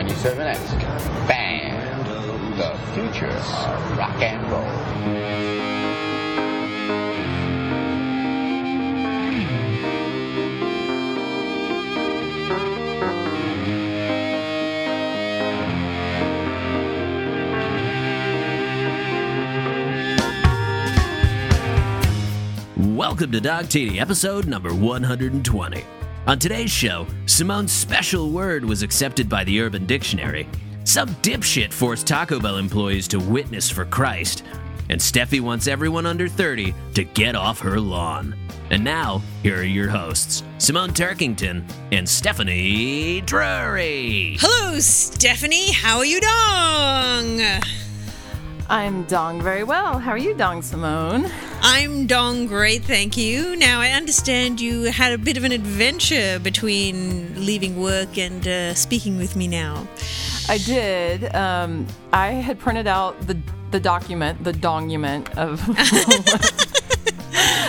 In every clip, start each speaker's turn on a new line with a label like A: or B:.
A: 97X. Band, the future of rock and roll.
B: Welcome to Dong Teeny, episode number 120. On today's show, Simone's special word was accepted by the Urban Dictionary. Some dipshit forced Taco Bell employees to witness for Christ. And Steffi wants everyone under 30 to get off her lawn. And now, here are your hosts, Simone Turkington and Stephanie Drury.
C: Hello, Stephanie. How are you, Dong?
D: I'm Dong very well. How are you, Dong Simone?
C: I'm Dong great, thank you. Now, I understand you had a bit of an adventure between leaving work and uh, speaking with me now.
D: I did. Um, I had printed out the the document, the document of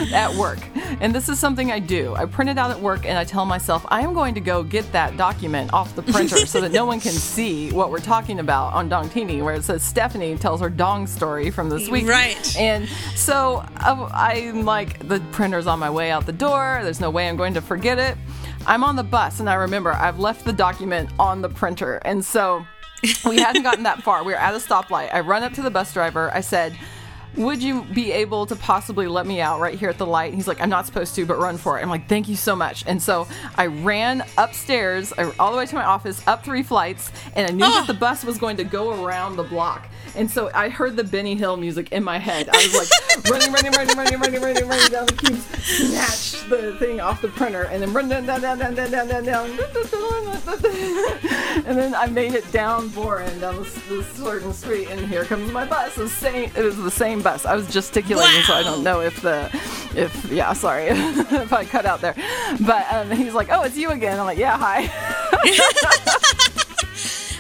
D: at work, and this is something I do. I print it out at work, and I tell myself I am going to go get that document off the printer so that no one can see what we're talking about on Dong Teeny, where it says Stephanie tells her Dong story from this week.
C: Right.
D: And so uh, I'm like, the printer's on my way out the door. There's no way I'm going to forget it. I'm on the bus, and I remember I've left the document on the printer. And so we hadn't gotten that far. We were at a stoplight. I run up to the bus driver. I said, would you be able to possibly let me out right here at the light? He's like, I'm not supposed to, but run for it. I'm like, thank you so much. And so I ran upstairs, all the way to my office, up three flights, and I knew that ah! the bus was going to go around the block. And so I heard the Benny Hill music in my head. I was like running, running, running, running, running, running, running down the cubes, snatch the thing off the printer, and then run down, down, down, down, down, down, down, down. And then I made it down Boren down this, this certain street, and here comes my bus. It was, same, it was the same bus. I was gesticulating, so I don't know if the, if yeah, sorry if I cut out there. But um, he's like, "Oh, it's you again." I'm like, "Yeah, hi."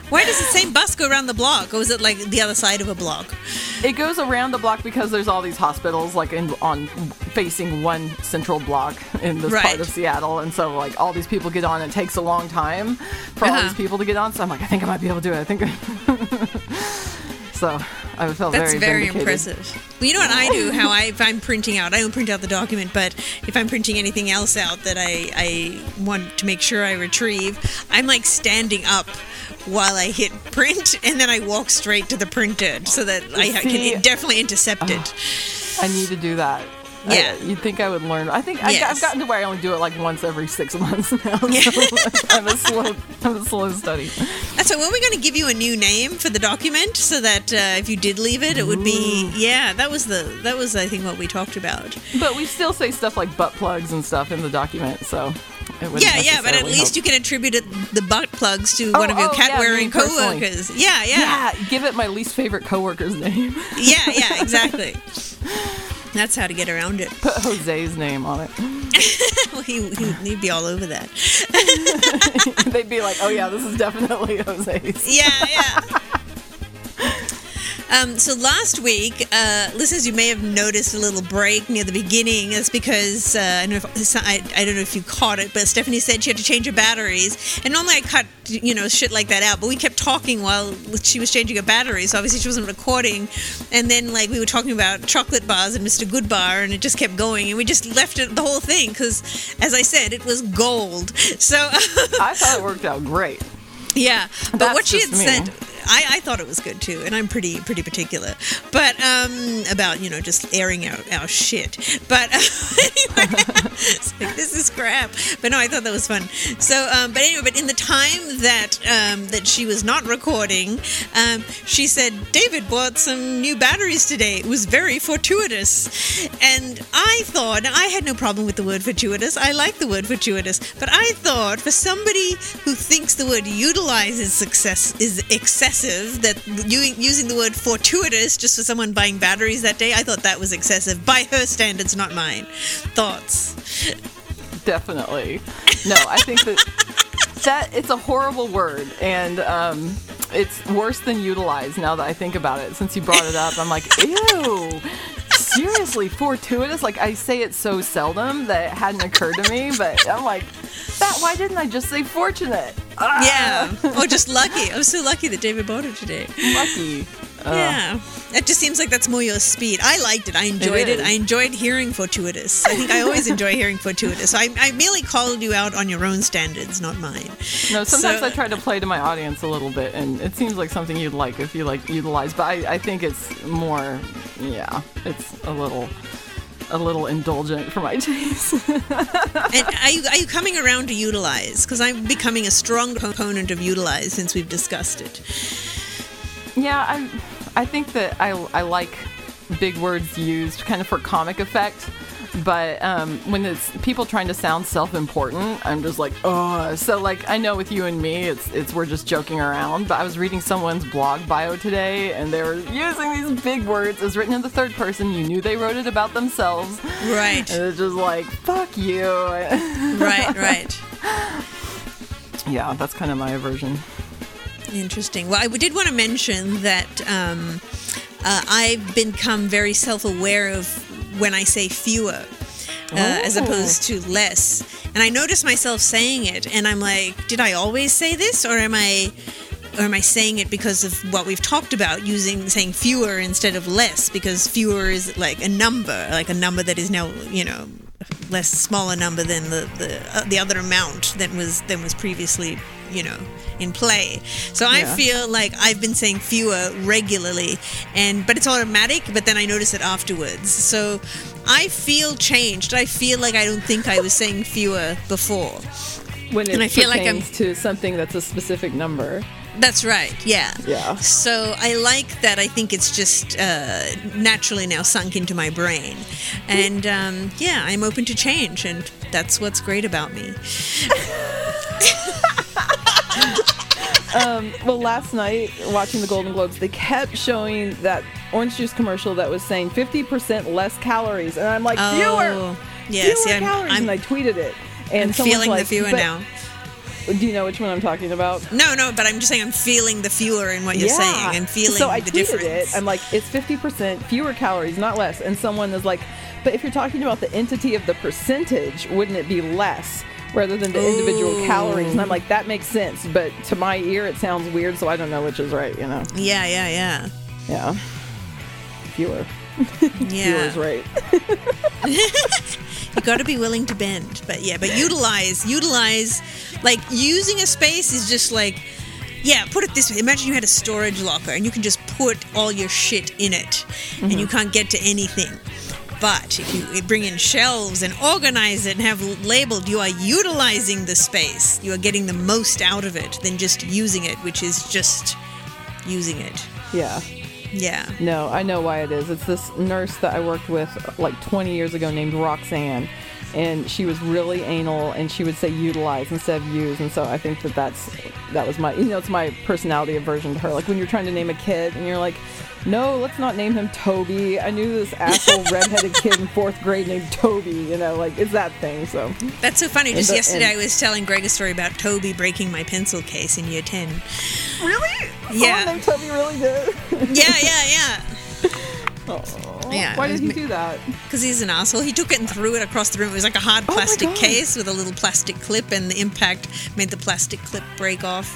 C: Why does the same bus go around the block, or is it like the other side of a block?
D: It goes around the block because there's all these hospitals like in on facing one central block in this part of Seattle, and so like all these people get on. It takes a long time for all
C: Uh-huh.
D: these people to get on. So I'm like, I think I might be able to do it. I think. so I felt
C: That's
D: very
C: very, impressive. Well, you know what I do? How I, if I'm printing out, I don't print out the document, but if I'm printing anything else out that I, I want to make sure I retrieve, I'm like standing up while I hit print, and then I walk straight to the printer so that I
D: See-
C: can definitely intercept it.
D: Uh, I need to do that.
C: Yeah.
D: I, you'd think I would learn. I think I,
C: Yes.
D: I've gotten to where I only do it like once every six months now.
C: Yeah.
D: So I'm a slow, I'm a slow study.
C: That's why we're going to give you a new name for the document, so that uh, if you did leave it, it would be yeah. That was the that was I think what we talked about.
D: But we still say stuff like butt plugs and stuff in the document, so
C: Yeah, yeah, but at least
D: help.
C: you can attribute it, the butt plugs to
D: Oh,
C: one of your
D: oh,
C: cat
D: yeah,
C: wearing
D: personally.
C: coworkers. Yeah, yeah,
D: Yeah, give it my least favorite coworker's name.
C: yeah, yeah, exactly. That's how to get around it.
D: Put Jose's name on it.
C: Well, he, he'd be all over that.
D: They'd be like, "Oh yeah, this is definitely Jose's."
C: Yeah, yeah. Um, so last week, uh, listeners, you may have noticed a little break near the beginning. That's because uh, I, don't know if, I, I don't know if you caught it, but Stephanie said she had to change her batteries. And normally I cut, you know, shit like that out, but we kept talking while she was changing her batteries. So obviously she wasn't recording. And then like we were talking about chocolate bars and Mr. Goodbar, and it just kept going, and we just left it the whole thing because, as I said, it was gold. So.
D: I thought it worked out great.
C: Yeah, but
D: That's
C: what she had
D: me.
C: said, I, I thought it was good too, and I'm pretty pretty particular. But um, about you know just airing out our shit. But anyway, like, this is crap. But no, I thought that was fun. So, um, but anyway, but in the time that um, that she was not recording, um, she said David bought some new batteries today. It was very fortuitous, and I thought I had no problem with the word fortuitous. I like the word fortuitous, but I thought for somebody who thinks the word utilizes success is excessive, that you, using the word fortuitous just for someone buying batteries that day, I thought that was excessive by her standards, not mine. Thoughts?
D: Definitely. No, I think that that it's a horrible word, and um, it's worse than utilized. Now that I think about it, since you brought it up, I'm like, ew. Seriously, fortuitous. Like I say it so seldom that it hadn't occurred to me, but I'm like, that. Why didn't I just say fortunate?
C: Yeah. Oh, just lucky. I'm so lucky that David bought it today.
D: Lucky. Uh.
C: Yeah. It just seems like that's more your speed. I liked it. I enjoyed it. I enjoyed hearing fortuitous. I think I always enjoy hearing fortuitous. I, I merely called you out on your own standards, not mine.
D: No, sometimes
C: So-
D: I try to play to my audience a little bit, and it seems like something you'd like if you like utilize. But I, I think it's more, yeah, it's a little, a little indulgent for my taste.
C: And are you, are you coming around to utilize? Because I'm becoming a strong proponent of utilize since we've discussed it.
D: yeah, I, I think that I, I like big words used kind of for comic effect. But um, when it's people trying to sound self-important, I'm just like, oh. So like, I know with you and me, it's it's we're just joking around. But I was reading someone's blog bio today, and they were using these big words. It was written in the third person. You knew they wrote it about themselves,
C: Right.
D: and it's just like, fuck you.
C: right, right.
D: yeah, that's kind of my aversion.
C: Interesting. Well, I did want to mention that um, uh, I've become very self aware of when I say fewer uh, as
D: Oh.
C: opposed to less. And I notice myself saying it, and I'm like, did I always say this, or am I. Or am I saying it because of what we've talked about, using saying fewer instead of less? Because fewer is like a number, like a number that is now, you know, less smaller number than the the, uh, the other amount that was than was previously, you know, in play. So I
D: Yeah.
C: feel like I've been saying fewer regularly, and but it's automatic. But then I notice it afterwards. So I feel changed. I feel like I don't think I was saying fewer before.
D: When it
C: And I feel like I'm-
D: to something that's a specific number.
C: That's right. Yeah.
D: Yeah.
C: So I like that. I think it's just uh, naturally now sunk into my brain, and um, yeah, I'm open to change, and that's what's great about me.
D: Um, well, last night watching the Golden Globes, they kept showing that orange juice commercial that was saying 50% less calories, and I'm like,
C: Oh,
D: fewer,
C: yeah,
D: fewer
C: I'm-
D: calories,
C: I'm-
D: and I tweeted it. And
C: I'm feeling the
D: like,
C: fewer now.
D: Do you know which one I'm talking about?
C: No, no, but I'm just saying I'm feeling the fewer in what you're saying. I'm feeling
D: So I
C: the
D: tweeted
C: difference.
D: it. I'm like, it's 50% fewer calories, not less. And someone is like, but if you're talking about the entity of the percentage, wouldn't it be less rather than the individual
C: Ooh.
D: calories? And I'm like, that makes sense. But to my ear, it sounds weird, so I don't know which is right. You know?
C: yeah, yeah, yeah,
D: Yeah. Fewer. Fewer
C: yeah.
D: is right.
C: you got to be willing to bend but yeah but utilize utilize like using a space is just like yeah put it this way imagine you had a storage locker and you can just put all your shit in it and you mm-hmm. can't get to anything but if you bring in shelves and organize it and have labeled you are utilizing the space you are getting the most out of it than just using it which is just using it
D: Yeah.
C: yeah
D: No, I know why it is. It's this nurse that I worked with like 20 years ago named Roxanne. And she was really anal and she would say utilize instead of use. And so I think that that's, that was my, you know, it's my personality aversion to her. Like when you're trying to name a kid and you're like, no, let's not name him Toby. I knew this asshole redheaded kid in fourth grade named Toby, you know, like it's that thing. So
C: That's so funny. Just
D: the-
C: yesterday,
D: and-
C: I was telling Greg a story about Toby breaking my pencil case in year 10.
D: really?
C: Yeah.
D: Oh, named Toby really did?
C: Yeah, yeah, yeah.
D: Aw,
C: Yeah,
D: Why did he do that?
C: Because he's an asshole. He took it and threw it across the room. It was like a hard
D: Oh
C: plastic case with a little plastic clip, and the impact made the plastic clip break off.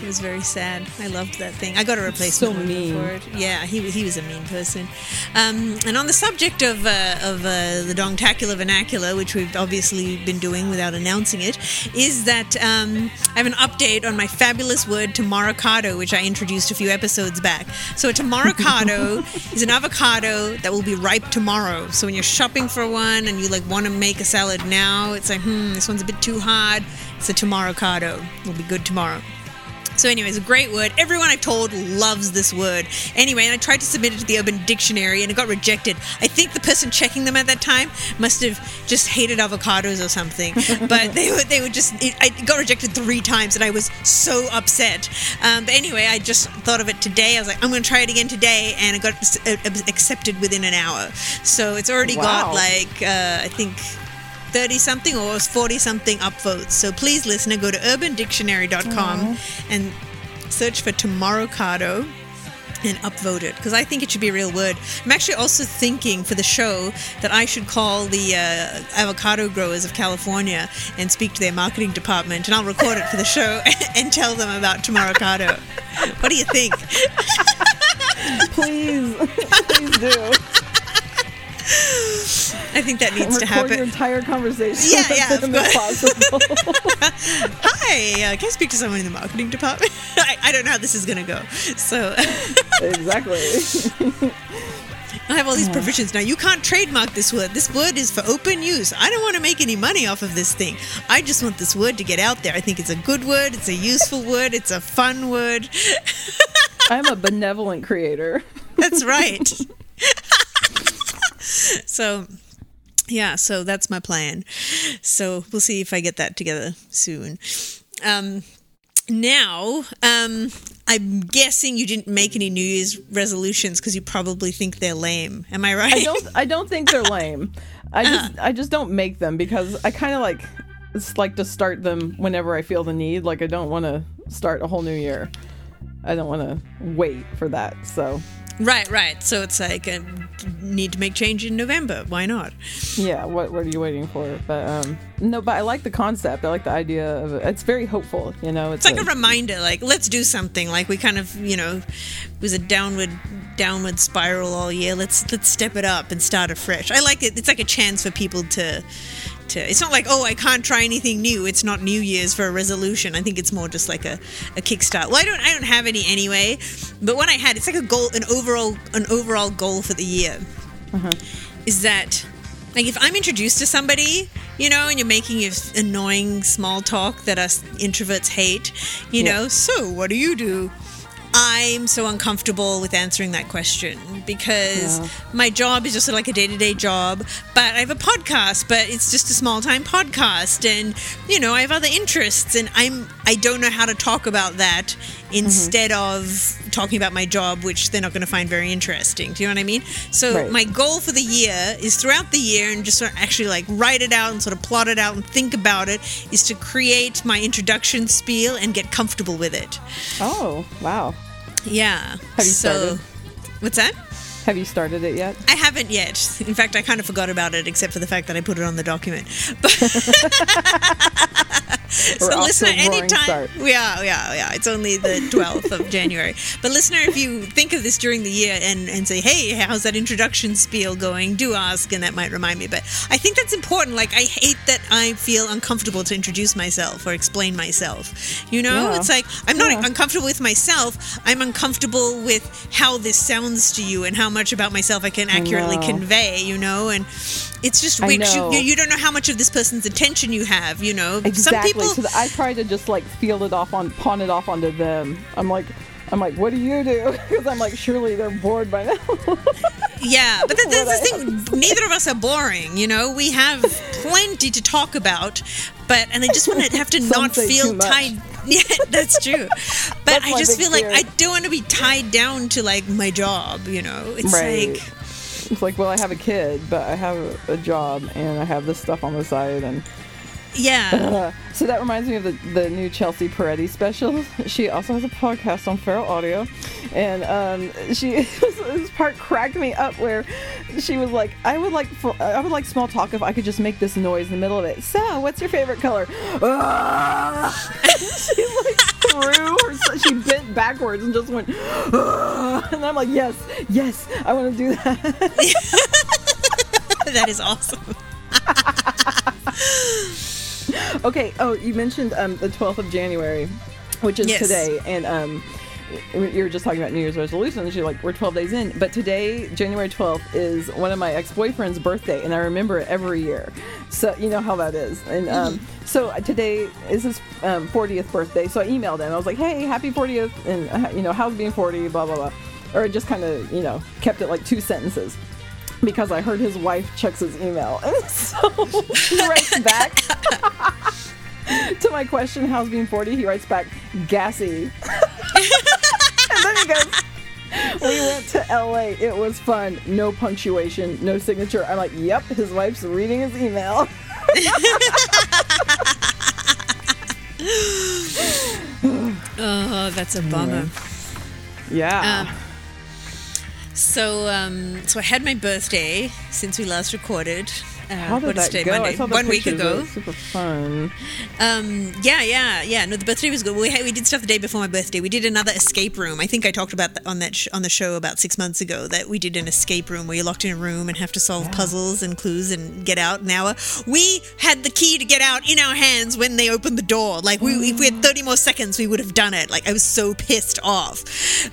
C: It was very sad. I loved that thing. I got a replacement
D: so mean.
C: for it. Yeah, he, he was a mean person. Um, and on the subject of uh, of uh, the Dongtacular Vernacular, which we've obviously been doing without announcing it, is that um, I have an update on my fabulous word tomorrowcado, which I introduced a few episodes back. So a tomorrowcado is an avocado that will be ripe tomorrow. So when you're shopping for one and you like want to make a salad now, it's like, hmm, this one's a bit too hard. It's a tamaracado. It'll be good tomorrow. So, anyways, a great word. Everyone I've told loves this word. Anyway, and I tried to submit it to the Urban Dictionary and it got rejected. I think the person checking them at that time must have just hated avocados or something. but they were, they were just, it, I it got rejected three times and I was so upset. Um, but anyway, I just thought of it today. I was like, I'm going to try it again today. And it got accepted within an hour. So it's already got like, uh, I think. 30 something or 40 something upvotes. So please, listener, go to urbandictionary.com and search for Tomorrowcado and upvote it because I think it should be a real word. I'm actually also thinking for the show that I should call the uh, avocado growers of California and speak to their marketing department, and I'll record it for the show and tell them about Tomorrowcado. what do you think?
D: Please, please do.
C: I think that needs to
D: Record
C: happen.
D: your entire conversation.
C: Yeah, yeah,
D: them if possible.
C: Hi, uh, can I speak to someone in the marketing department? I, I don't know how this is going to go. So
D: exactly.
C: I have all these provisions now. You can't trademark this word. This word is for open use. I don't want to make any money off of this thing. I just want this word to get out there. I think it's a good word. It's a useful word. It's a fun word.
D: I'm a benevolent creator.
C: That's right. so, yeah, so that's my plan. So we'll see if I get that together soon. Um, now, um, I'm guessing you didn't make any New Year's resolutions because you probably think they're lame. Am I right?
D: I don't. I don't think they're lame. I just. I just don't make them because I kind of like. It's like to start them whenever I feel the need. Like I don't want to start a whole new year. I don't want to wait for that. So
C: Right, right. So it's like I need to make change in November. Why not?
D: yeah, what what are you waiting for? But um, no, but I like the concept. I like the idea of it. It's very hopeful. You know,
C: It's like a reminder, like let's do something. Like we kind of, you know, it was a downward downward spiral all year. Let's let's step it up and start afresh. I like it. It's like a chance for people to to it's not like, oh, I can't try anything new. It's not New Year's for a resolution. I think it's more just like a, a kickstart. Well, I don't I don't have any anyway, but when I had it's like a goal an overall an overall goal for the year. Uh-huh. Is that like if I'm introduced to somebody, you know, and you're making this annoying small talk that us introverts hate, you
D: Yeah.
C: know, so what do you do? I'm so uncomfortable with answering that question because
D: Yeah.
C: my job is just sort of like a day to day job, but I have a podcast, but it's just a small time podcast, and you know I have other interests, and I'm I don't know how to talk about that mm-hmm. instead of talking about my job, which they're not going to find very interesting. Do you know what I mean? So
D: Right.
C: my goal for the year is throughout the year and just sort of actually like write it out and sort of plot it out and think about it is to create my introduction spiel and get comfortable with it.
D: Oh wow!
C: Yeah.
D: Have you
C: so,
D: started?
C: What's that?
D: Have you started it yet?
C: I haven't yet. In fact, I kind of forgot about it, except for the fact that I put it on the document. But so, listener,
D: to a roaring
C: anytime, yeah, yeah, yeah. It's only the twelfth of January. But listener, if you think of this during the year and and say, hey, how's that introduction spiel going? Do ask, and that might remind me. But I think that's important. Like, I hate that I feel uncomfortable to introduce myself or explain myself. You know,
D: Yeah.
C: it's like I'm not
D: Yeah.
C: uncomfortable with myself. I'm uncomfortable with how this sounds to you and how much about myself I can accurately
D: know.
C: convey. You know, and it's just weird. You, you don't know how much of this person's attention you have. You know,
D: Exactly.
C: some people.
D: so I try to just like feel it off on pawn it off onto them. I'm like, I'm like, what do you do? Because I'm like, surely they're bored by now.
C: Yeah, but that, that's the thing. Neither of us are boring. You know, we have plenty to talk about, but and I just want to have to not feel tied. Yeah, that's true. But
D: That's
C: I just feel like. I don't want to be tied down to like my job. You know, it's
D: Right.
C: like
D: it's like, well, I have a kid, but I have a, job and I have this stuff on the side, and
C: yeah.
D: uh, so that reminds me of the, the new Chelsea Peretti special. She also has a podcast on Feral Audio, and um, she this part cracked me up where she was like, "I would like for, I would like small talk if I could just make this noise in the middle of it." So, what's your favorite color? Ah! she like threw her, she bent backwards and just went, and I'm like, "Yes, yes, I want to do that."
C: that is awesome.
D: Okay. Oh, you mentioned um, the 12th of January, which is
C: Yes.
D: today, and um, you were just talking about New Year's resolutions. You're like, we're 12 days in, but today, January 12th, is one of my ex-boyfriend's birthday, and I remember it every year. So you know how that is. And um, so today is his um, 40th birthday. So I emailed him. I was like, hey, happy 40th, and uh, you know, how's being 40? Blah blah blah. Or I just kind of you know kept it like two sentences. Because I heard his wife checks his email. And so he writes back to my question, how's being 40? He writes back, gassy. and then he goes, we went to LA. It was fun. No punctuation, no signature. I'm like, yep, his wife's reading his email.
C: Oh, that's a bummer.
D: Yeah.
C: Um, So, um, so I had my birthday since we last recorded. Uh,
D: How did that go? I
C: Monday. One week. Ago.
D: super fun.
C: Um, yeah, yeah, yeah. No, the birthday was good. We we did stuff the day before my birthday. We did another escape room. I think I talked about that on that sh- on the show about six months ago that we did an escape room where you're locked in a room and have to solve puzzles and clues and get out an hour. We had the key to get out in our hands when they opened the door. Like we, if we had 30 more seconds, we would have done it. Like I was so pissed off.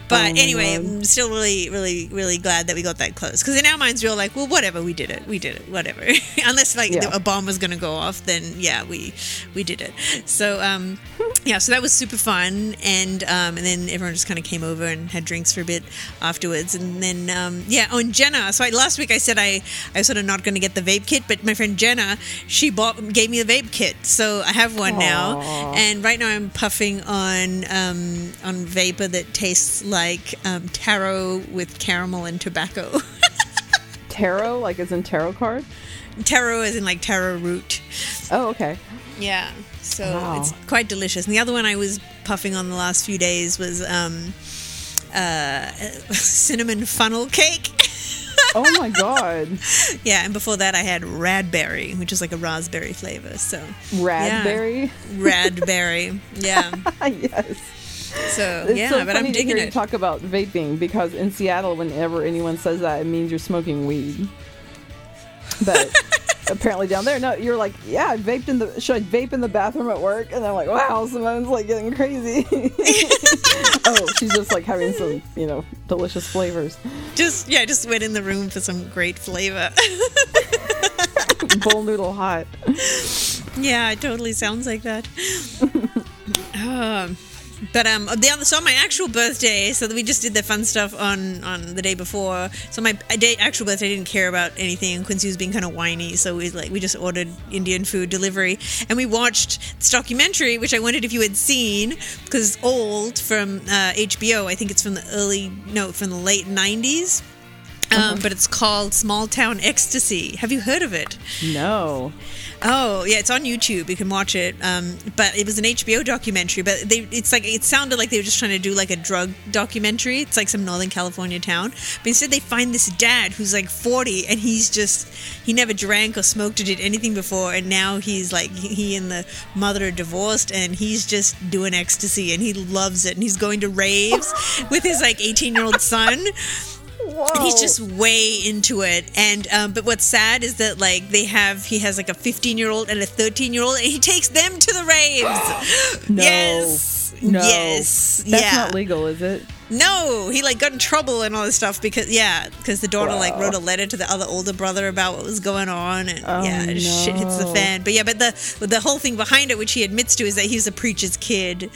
C: But
D: Oh
C: anyway. I'm still really, really, really glad that we got that close because in our minds we were like, well, whatever, we did it, we did it, whatever. Unless like
D: Yeah.
C: a bomb was going to go off, then yeah, we we did it. So um, yeah, so that was super fun, and um, and then everyone just kind of came over and had drinks for a bit afterwards, and then um, yeah, on Jenna. So I, last week I said I I was sort of not going to get the vape kit, but my friend Jenna she bought gave me the vape kit, so I have one now, and right now I'm puffing on um, on vapor that tastes like um, taro with caramel and tobacco.
D: Tarot, like as in tarot card.
C: taro is in like taro root.
D: Oh, okay.
C: Yeah. So
D: Wow.
C: it's quite delicious. And the other one I was puffing on the last few days was um, uh, cinnamon funnel cake.
D: Oh my god,
C: yeah, and before that I had radberry, which is like a raspberry flavor. So
D: radberry.
C: radberry. Yeah.
D: yes.
C: So
D: It's
C: yeah,
D: so
C: but
D: funny
C: I'm
D: to
C: digging it.
D: talk about vaping because in Seattle, whenever anyone says that, it means you're smoking weed. But apparently down there, no, you're like, yeah, I vaped in the. Should I vape in the bathroom at work? And I'm like, wow, Simone's like getting crazy. oh, she's just like having some, you know, delicious flavors.
C: Just yeah, just went in the room for some great flavor.
D: Bowl noodle hot.
C: Yeah, it totally sounds like that. um, but um, the other so on my actual birthday, so we just did the fun stuff on on the day before. So my day actual birthday, I didn't care about anything. Quincy was being kind of whiny, so we like we just ordered Indian food delivery, and we watched this documentary, which I wondered if you had seen because it's old from uh, HBO. I think it's from the early no from the late '90s. Um, but it's called Small Town Ecstasy. Have you heard of it?
D: No.
C: Oh yeah, it's on YouTube. You can watch it. Um, but it was an HBO documentary. But they, it's like it sounded like they were just trying to do like a drug documentary. It's like some Northern California town. But instead, they find this dad who's like 40, and he's just he never drank or smoked or did anything before, and now he's like he and the mother are divorced, and he's just doing ecstasy, and he loves it, and he's going to raves with his like 18 year old son.
D: Whoa.
C: He's just way into it. And um, but what's sad is that like they have he has like a 15 year old and a 13 year old, and he takes them to the raves.
D: No.
C: Yes.
D: No.
C: Yes.
D: That's
C: yeah.
D: not legal, is it?
C: No, he like got in trouble and all this stuff because yeah, because the daughter like wrote a letter to the other older brother about what was going on, and
D: Oh,
C: yeah, shit hits the fan. But yeah, but the the whole thing behind it, which he admits to, is that he was a preacher's kid.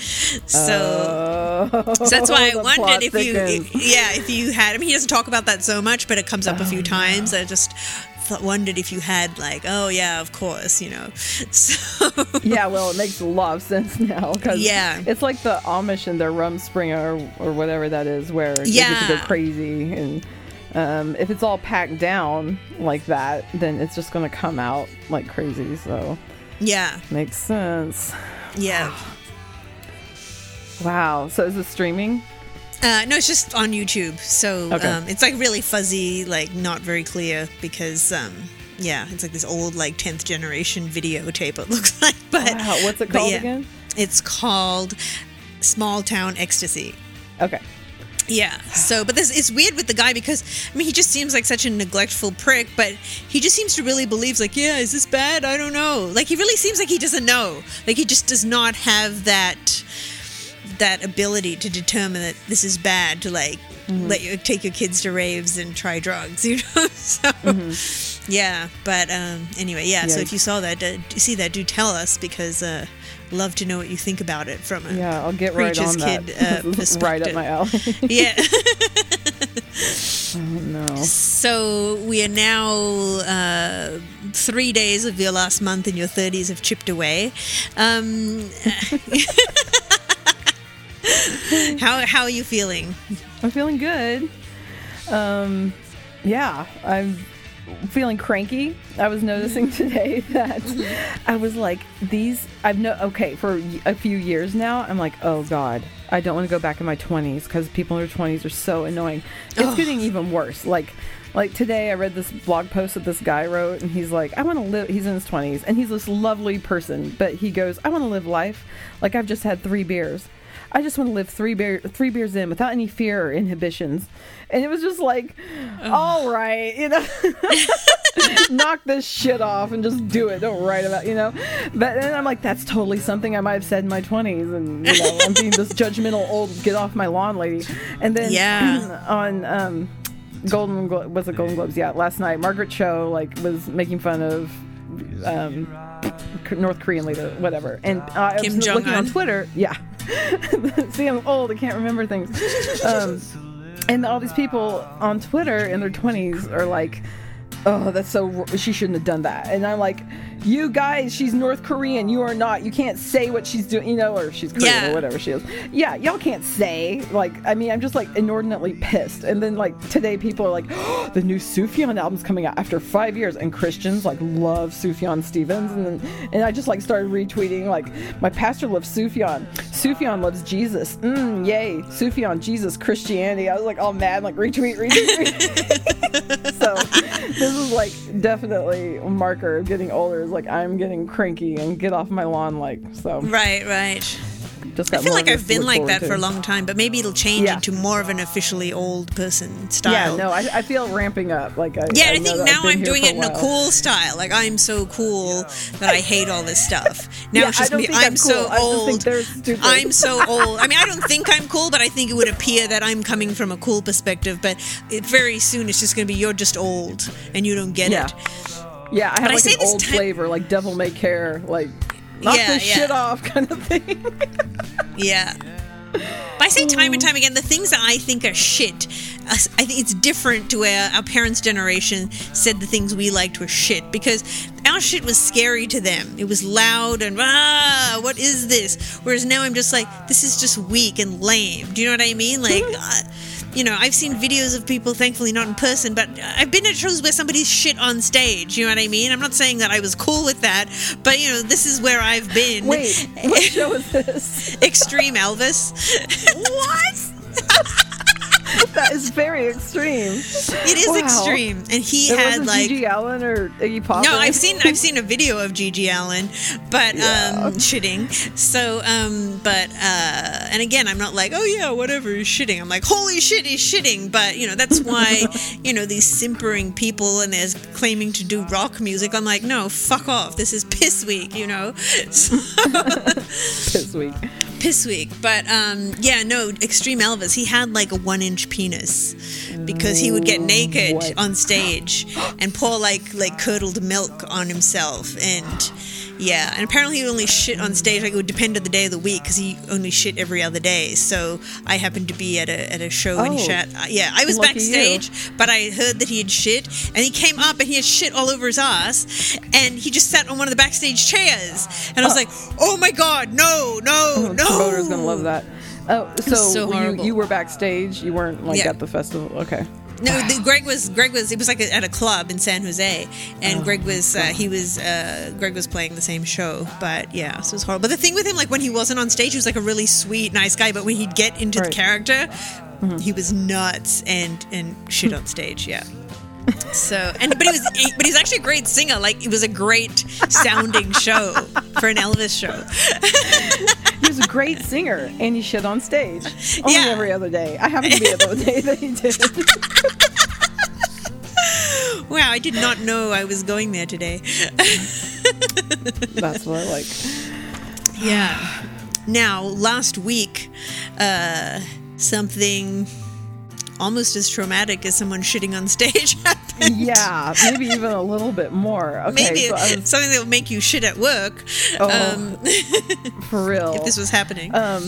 C: So.
D: Oh,
C: So that's why I wondered if you,
D: thickens.
C: yeah, if you had. I mean, he doesn't talk about that so much, but it comes up a
D: Oh,
C: few times. I just wondered if you had like, oh yeah, of course, you know. So
D: yeah, well, it makes a lot of sense now because
C: Yeah.
D: it's like the Amish and their rumspringa or, or whatever that is, where you get to
C: Yeah.
D: go crazy, and um, if it's all packed down like that, then it's just going to come out like crazy. So
C: yeah,
D: makes sense.
C: yeah.
D: Wow. So is it streaming?
C: Uh, no, it's just on YouTube. So
D: Okay.
C: um, it's like really fuzzy, like not very clear because. Um, yeah, it's like this old, like tenth generation videotape. It looks like, but
D: Wow. What's it called
C: yeah.
D: again?
C: It's called Small Town Ecstasy.
D: Okay.
C: Yeah. So, but this it's weird with the guy because I mean he just seems like such a neglectful prick, but he just seems to really believes like, yeah, is this bad? I don't know. Like he really seems like he doesn't know. Like he just does not have that that ability to determine that this is bad to like let you take your kids to raves and try drugs, you know. so yeah, but um anyway, yeah, so if you saw that uh, see that do tell us because uh love to know what you think about it from a
D: Yeah, I'll get right on that.
C: kid, uh,
D: right up my alley.
C: yeah.
D: oh, no.
C: So we are now uh, three days of your last month in your 30s have chipped away. Um, how how are you feeling?
D: I'm feeling good. Um, yeah, I'm feeling cranky. I was noticing today that I was like, these. I've no okay for a few years now. I'm like, oh god, I don't want to go back in my 20s because people in their 20s are so annoying. It's getting even worse. Like, like today I read this blog post that this guy wrote, and he's like, I want to live. He's in his 20s, and he's this lovely person, but he goes, I want to live life like I've just had three beers. I just want to live three beer, three beers in without any fear or inhibitions. And it was just like, all right, you know, knock this shit off and just do it. Don't write about, you know. But then I'm like, that's totally something I might have said in my 20s, and you know, I'm being this judgmental old get off my lawn lady. And then
C: Yeah.
D: on um, Golden was it Golden Globes? Yeah, last night Margaret Cho like was making fun of um, North Korean leader, whatever, and uh, I was looking on Twitter. Yeah, see, I'm old. I can't remember things. Um, and all these people on Twitter in their 20s are like, "Oh, that's so. She shouldn't have done that." And I'm like, "You guys, she's North Korean. You are not. You can't say what she's doing. You know, or she's Korean
C: Yeah.
D: or whatever she is. Yeah, y'all can't say. Like, I mean, I'm just like inordinately pissed. And then like today, people are like, oh, "The new Sufjan album's coming out after five years," and Christians like love Sufjan Stevens, and then and I just like started retweeting like, "My pastor loves Sufjan. Sufjan loves Jesus. Mm, yay, Sufjan, Jesus, Christianity." I was like all mad, like retweet, retweet. retweet. so this is like definitely a marker of getting older. Is like I'm getting cranky and get off my lawn. Like so,
C: Right, right.
D: Just
C: I feel like I've been like that
D: to.
C: for a long time, but maybe it'll change
D: Yeah.
C: into more of an officially old person style.
D: Yeah, no, I, I feel ramping up. Like I,
C: Yeah,
D: I,
C: I, think now I'm doing it in a cool style. Like I'm so cool that I hate all this stuff. Now
D: Yeah,
C: it's just me. I'm
D: I'm
C: so
D: cool. Think
C: old. I'm so old. I mean, I don't think I'm cool, but I think it would appear that I'm coming from a cool perspective. But it, very soon, it's just going to be you're just old and you don't get
D: Yeah.
C: it.
D: Yeah, I have like an old
C: time-
D: flavor, like devil may care, like knock
C: Yeah,
D: this
C: yeah.
D: shit off kind of thing.
C: Yeah. But I say time and time again, the things that I think are shit, uh, I think it's different to where our parents' generation said the things we liked were shit because our shit was scary to them. It was loud and ah, what is this? Whereas now I'm just like, this is just weak and lame. Do you know what I mean? Like, uh, you know, I've seen videos of people, thankfully not in person, but I've been at shows where somebody's shit on stage. You know what I mean? I'm not saying that I was cool with that, but you know, this is where I've been.
D: Wait, what show is this?
C: Extreme Elvis.
D: what? that is very extreme.
C: It is
D: Wow.
C: extreme, and he
D: It
C: had like.
D: GG Allin or Iggy Pop.
C: No, I've seen I've seen a video of GG Allin, but
D: Yeah.
C: um, shitting. So, um, but uh, and again, I'm not like, oh yeah, whatever, he's shitting. I'm like, holy shit, he's shitting. But you know, that's why you know these simpering people and they're claiming to do rock music. I'm like, no, fuck off. This is piss week, you know. So,
D: this week.
C: Piss week. But um, yeah, no, Extreme Elvis, he had like a one inch penis because he would get naked
D: What?
C: on stage and pour like like curdled milk on himself and. Yeah, and apparently he only shit on stage. Like it would depend on the day of the week because he only shit every other day. So I happened to be at a at a show and he
D: Oh.
C: shat. Uh, yeah, I was
D: Lucky
C: backstage, but I heard that he had shit, and he came up and he had shit all over his ass, and he just sat on one of the backstage chairs, and I was like, "Oh my god, no, no, no!"
D: Promoter's gonna love that. Oh, so,
C: so
D: you,
C: horrible.
D: you were backstage. You weren't like
C: Yeah.
D: at the festival. Okay.
C: No, the, Greg was Greg was it was like a, at a club in San Jose, and
D: Oh,
C: Greg was uh, he was uh, Greg was playing the same show, but yeah, so it was horrible. But the thing with him, like when he wasn't on stage, he was like a really sweet, nice guy, but when he'd get into the
D: Right.
C: character, he was nuts and and shit on stage, yeah. So and but he was but he's actually a great singer. Like it was a great sounding show for an Elvis show.
D: Was a great singer, and he shit on stage. Only
C: Yeah.
D: every other day. I happened to be at the day that he did.
C: Wow, I did not know I was going there today.
D: That's what I like.
C: Yeah. Now, last week, uh, something almost as traumatic as someone shitting on stage.
D: Yeah, maybe even a little bit more. Okay,
C: Maybe
D: so was,
C: something that will make you shit at work
D: Oh.
C: um,
D: for real.
C: if this was happening.
D: Um,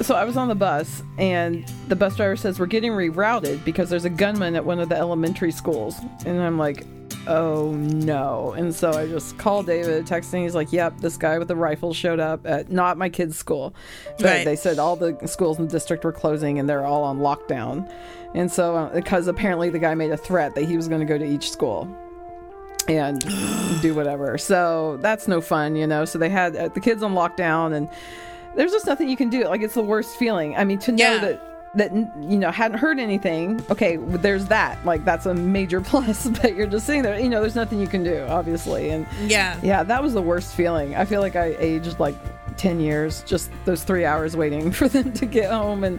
D: so I was on the bus, and the bus driver says we're getting rerouted because there's a gunman at one of the elementary schools, and I'm like, oh no! And so I just called David, texting. He's like, yep, this guy with the rifle showed up at not my kid's school, but
C: Right.
D: they said all the schools in the district were closing and they're all on lockdown, and so uh, because apparently the guy made a threat that he was going to go to each school and do whatever. So that's no fun, you know. So they had uh, the kids on lockdown and there's just nothing you can do. Like it's the worst feeling. I mean, to know
C: Yeah.
D: that that you know hadn't heard anything. Okay, there's that. Like that's a major plus. But you're just sitting there. You know, there's nothing you can do, obviously. And
C: Yeah.
D: yeah, that was the worst feeling. I feel like I aged like. 10 years just those three hours waiting for them to get home and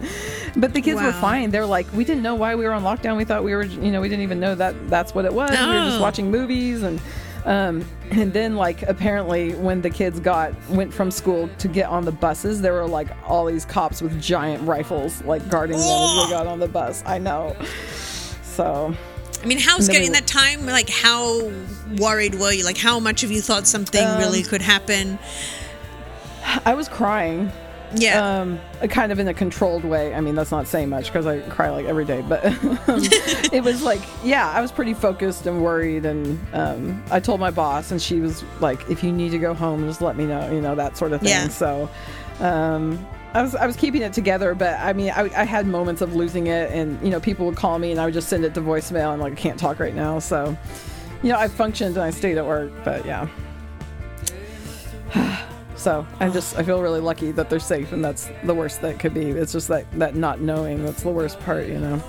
D: but the kids were fine they're like we didn't know why we were on lockdown we thought we were you know we didn't even know that that's what it was we were just watching movies and um, and then like apparently when the kids got went from school to get on the buses there were like all these cops with giant rifles like guarding them as they got on the bus i know so
C: I mean, how
D: then
C: scary in that time? Like, how worried were you? Like, how much of you thought something
D: Um,
C: really could happen?
D: i was crying
C: Yeah.
D: um kind of in a controlled way i mean that's not saying much because i cry like every day but um, it was like yeah i was pretty focused and worried and um i told my boss and she was like if you need to go home just let me know you know that sort of thing
C: Yeah.
D: so um I was, I was keeping it together, but I mean, I, I had moments of losing it, and you know, people would call me, and I would just send it to voicemail. I'm like, I can't talk right now, so you know, I functioned and I stayed at work, but yeah. So I just I feel really lucky that they're safe, and that's the worst that could be. It's just that that not knowing that's the worst part, you know.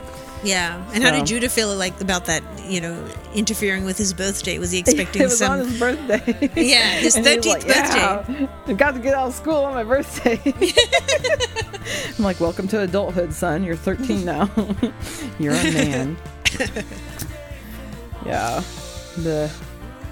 C: yeah. And how did Judah feel like about that? You know, interfering with his birthday? Was he expecting
D: it was
C: some?
D: on his birthday.
C: Yeah, his
D: he was
C: 13th
D: Yeah, I got to get out of school on my birthday. I'm like, welcome to adulthood, son. You're 13 now. You're a man. yeah. The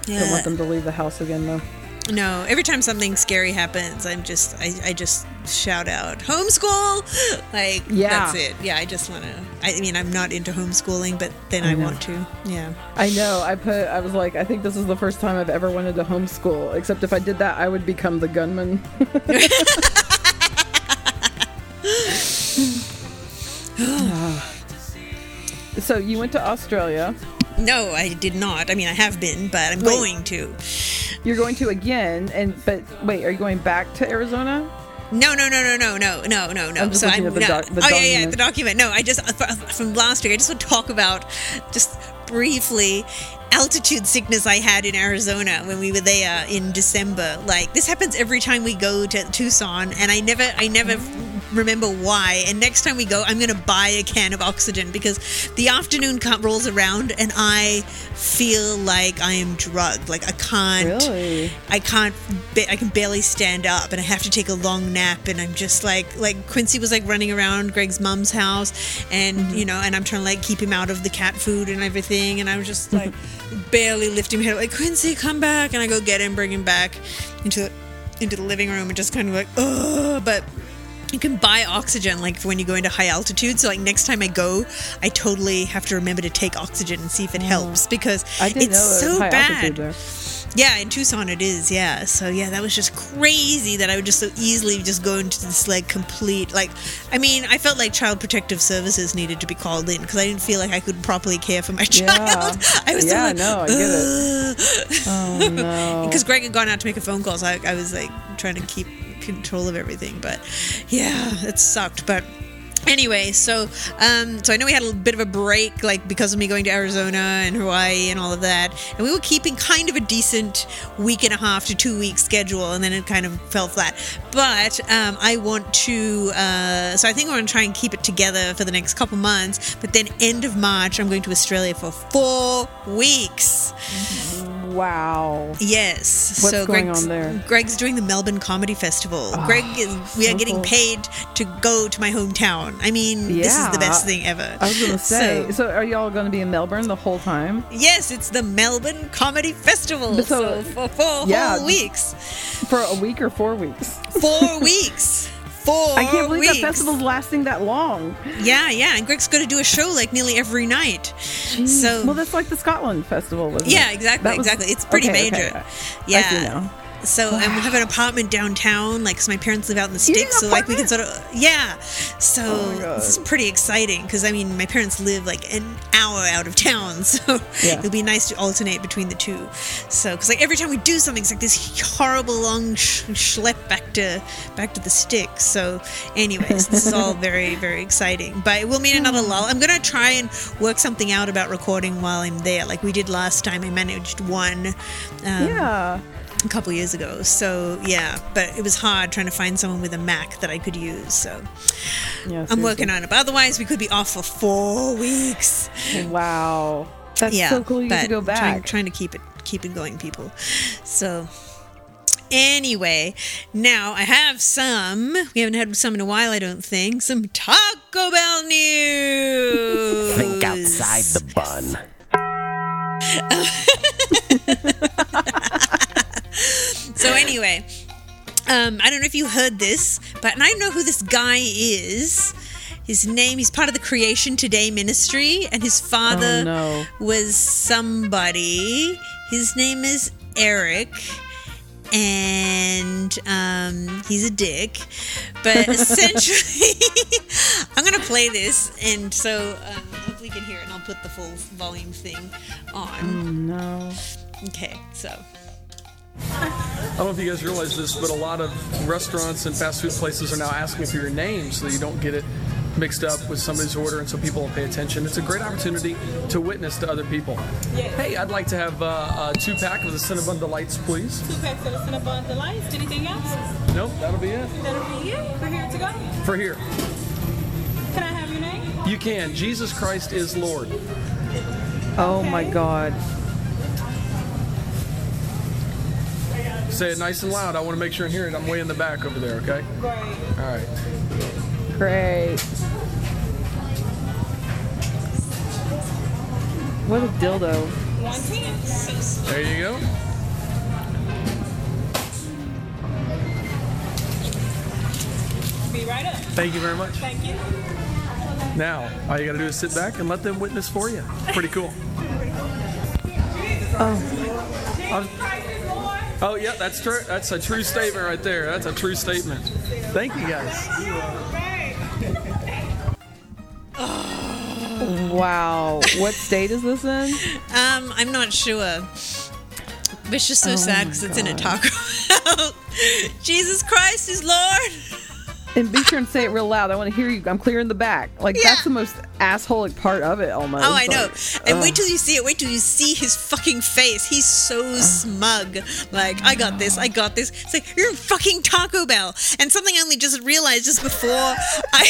D: don't want them to leave the house again though.
C: No, every time something scary happens, I'm just I, I just shout out homeschool. Like
D: Yeah.
C: that's it. Yeah, I just want to. I mean, I'm not into homeschooling, but then I,
D: know.
C: want to. Yeah.
D: I know. I put. I was like, I think this is the first time I've ever wanted to homeschool. Except if I did that, I would become the gunman. so you went to Australia.
C: No, I did not. I mean, I have been, but I'm
D: Wait.
C: going to.
D: You're going to again, and but wait, are you going back to Arizona?
C: No, no, no, no, no, no, no, no, no. So I'm
D: the
C: no.
D: doc- the
C: oh yeah, yeah, the document. No, I just uh, from last week. I just want to talk about just briefly altitude sickness I had in Arizona when we were there in December. Like this happens every time we go to Tucson, and I never, I never remember why. And next time we go, I'm gonna buy a can of oxygen because the afternoon rolls around and I feel like I am drugged. Like I can't.
D: Really?
C: I can't. I can barely stand up, and I have to take a long nap. And I'm just like, like Quincy was like running around Greg's mom's house, and
D: Mm-hmm.
C: you know, and I'm trying to like keep him out of the cat food and everything. And I was just like, barely lifting my him, like Quincy, come back, and I go get him, bring him back into the, into the living room, and just kind of like, ugh. But you can buy oxygen like when you go into high altitude. So like next time I go, I totally have to remember to take oxygen and see if it helps because it's so bad. Yeah, in Tucson it is. Yeah. So yeah, that was just crazy that I would just so easily just go into this like complete like. I mean, I felt like Child Protective Services needed to be called in because I didn't feel like I could properly care for my
D: Yeah.
C: child. I was
D: Yeah,
C: so like,
D: no, I get it. Oh no.
C: because Greg had gone out to make a phone call, so I, I was like trying to keep control of everything. But yeah, it sucked. But anyway, so um, so I know we had a bit of a break, like because of me going to Arizona and Hawaii and all of that, and we were keeping kind of a decent week and a half to two week schedule, and then it kind of fell flat. But um, I want to, uh, so I think we're going to try and keep it together for the next couple months. But then end of March, I'm going to Australia for four weeks.
D: Wow.
C: Yes.
D: What's
C: so
D: going
C: Greg's,
D: on there?
C: Greg's doing the Melbourne Comedy Festival. Ah, Greg is we are getting
D: cool.
C: paid to go to my hometown. I mean, this is the best thing ever.
D: I was gonna say.
C: So,
D: So, are y'all gonna be in Melbourne the whole time
C: yes, it's the Melbourne Comedy Festival. So,
D: so-
C: for four
D: yeah.
C: whole weeks.
D: for a week or four weeks?
C: Four weeks. Four
D: I can't believe
C: weeks.
D: that festival's lasting that long.
C: Yeah, yeah. And Greg's going to do a show like nearly every night.
D: Jeez.
C: So
D: well, that's like the Scotland festival, wasn't
C: Yeah, exactly,
D: was-
C: exactly. It's pretty
D: okay, okay.
C: major.
D: I
C: Yeah. So and we have an apartment downtown, like 'cause my parents live out in the sticks, so like we can sort of yeah. So
D: Oh
C: is pretty exciting because I mean my parents live like an hour out of town, so
D: Yeah.
C: it'll be nice to alternate between the two. So because like every time we do something, it's like this horrible long sh- schlep back to back to the sticks. So anyways, this is all very very exciting. But we'll meet another lull. I'm gonna try and work something out about recording while I'm there, like we did last time. I managed one. Um,
D: Yeah.
C: A couple years ago. So yeah, but it was hard trying to find someone with a Mac that I could use. So
D: Yeah,
C: I'm working on it. But otherwise, we could be off for four weeks.
D: Wow, that's
C: yeah,
D: so cool. You get to
C: but
D: go
C: Trying,
D: back.
C: trying to keep it keep it going, people. So. Anyway, now I have some. We haven't had some in a while, I don't think. Some Taco Bell news.
E: Think outside the bun.
C: So anyway, um, I don't know if you heard this, but and I know who this guy is. His name, he's part of the Creation Today ministry, and his father
D: Oh, no.
C: was somebody. His name is Eric. And um, he's a dick, but essentially, I'm gonna play this, and so um, hopefully you can hear it, and I'll put the full volume thing on.
D: Oh, no.
C: Okay, so
F: I don't know if you guys realize this, but a lot of restaurants and fast food places are now asking for your name so you don't get it mixed up with somebody's order and so people will pay attention. It's a great opportunity to witness to other people. Hey, I'd like to have uh, a two pack of the Cinnabon Delights, please.
G: Two packs of the Cinnabon Delights. Anything else?
F: Nope, that'll be it.
G: That'll be it. We're here to go.
F: For here.
G: Can I have your name?
F: You can. Jesus Christ is Lord.
D: Oh my God.
F: Say it nice and loud. I want to make sure I hear it. I'm way in the back over there, okay?
G: Great.
F: All right.
D: Great. What a dildo.
G: 110.
F: There you go.
G: Be right up.
F: Thank you very much.
G: Thank you.
F: Now, all you got to do is sit back and let them witness for you. Pretty cool.
G: Jesus Christ is Lord.
F: Oh, yeah, that's true. That's a true statement right there. That's a true statement. Thank you, guys.
D: Wow. What state is this in?
C: Um, I'm not sure. But it's just so
D: Oh
C: sad because it's in a taco. Jesus Christ is Lord.
D: And be sure and say it real loud. I want to hear you. I'm clearing the back. Like
C: Yeah.
D: that's the most assholic part of it, almost.
C: Oh, I know.
D: Like,
C: And
D: ugh.
C: wait till you see it. Wait till you see his fucking face. He's so smug. Like, I got this. I got this. It's like, you're in fucking Taco Bell. And something I only just realized just before I.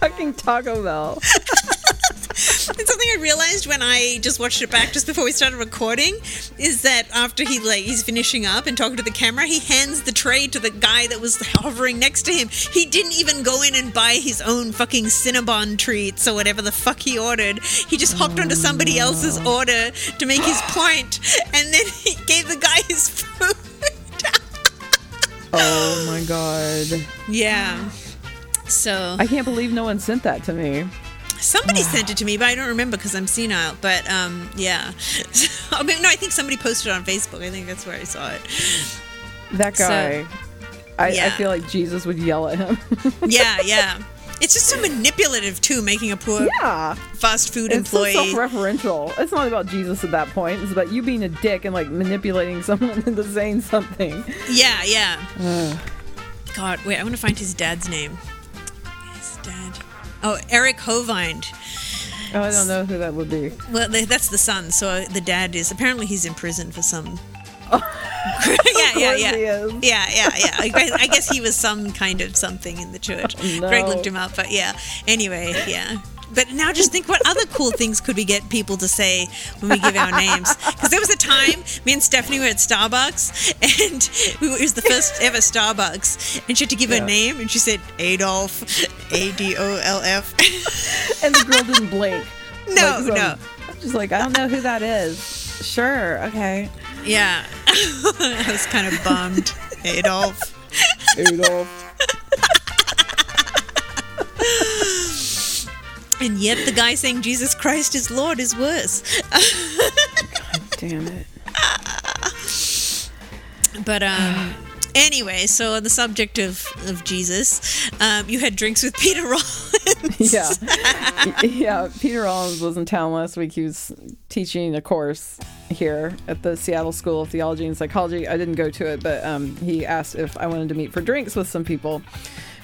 D: fucking Taco Bell.
C: It's something I realized when I just watched it back just before we started recording is that after he like he's finishing up and talking to the camera, he hands the tray to the guy that was hovering next to him. He didn't even go in and buy his own fucking Cinnabon treats or whatever the fuck he ordered. He just hopped onto somebody else's order to make his point, and then he gave the guy his food.
D: Oh my god.
C: yeah. So
D: I can't believe no one sent that to me.
C: Somebody sent it to me, but I don't remember because I'm senile. But um, yeah. I mean, no, I think somebody posted it on Facebook. I think that's where I saw it.
D: That guy. I, I
C: yeah.
D: feel like Jesus would yell at him.
C: Yeah, yeah. It's just so manipulative too, making a poor
D: yeah.
C: fast food
D: It's so
C: employee.
D: self-referential. It's not about Jesus at that point. It's about you being a dick and like manipulating someone into saying something.
C: yeah, yeah. God, wait, I want to find his dad's name. Oh, Eric Hovind.
D: Oh, I don't know who that would be.
C: Well, that's the son. So uh, the dad is apparently he's in prison for some. yeah, yeah, yeah. Yeah, yeah, yeah. I guess, he was some kind of something in the church.
D: Oh, no.
C: Greg looked him up, but yeah. Anyway, yeah. But now just think what other cool things could we get people to say when we give our names? Because there was a time me and Stephanie were at Starbucks and we were, it was the first ever Starbucks and she had to give
D: Yeah.
C: her name and she said Adolf, A D O L F.
D: And the girl didn't blink.
C: No,
D: Like, so-
C: no.
D: I'm just like, I don't know who that is. Sure, okay.
C: Yeah. I was kind of bummed. Adolf.
D: Adolf.
C: And yet the guy saying Jesus Christ is Lord is worse.
D: God Damn it.
C: But um anyway, so on the subject of, of Jesus, um, you had drinks with Peter Rollins.
D: Yeah. yeah. Peter Rollins was in town last week. He was teaching a course here at the Seattle School of Theology and Psychology. I didn't go to it, but um, he asked if I wanted to meet for drinks with some people.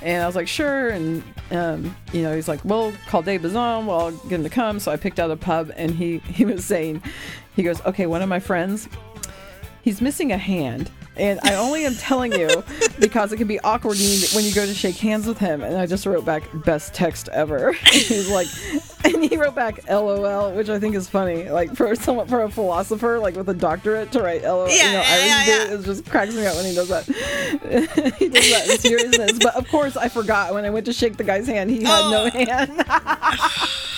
D: And I was like, sure. And, um, you know, he's like, well, call Dave Bazan. Well, get him to come. So I picked out a pub and he, he was saying, he goes, okay, one of my friends, he's missing a hand. And I only am telling you because it can be awkward when you- go to shake hands with him. And I just wrote back, best text ever. He's like, and he wrote back LOL, which I think is funny. Like for someone, for a philosopher, like with a doctorate to write LOL,
C: Yeah,
D: you know,
C: yeah,
D: Irish
C: yeah, yeah.
D: it just cracks me up when he does that. he does that in seriousness. But of course, I forgot when I went to shake the guy's hand, he had no
C: Oh.
D: hand.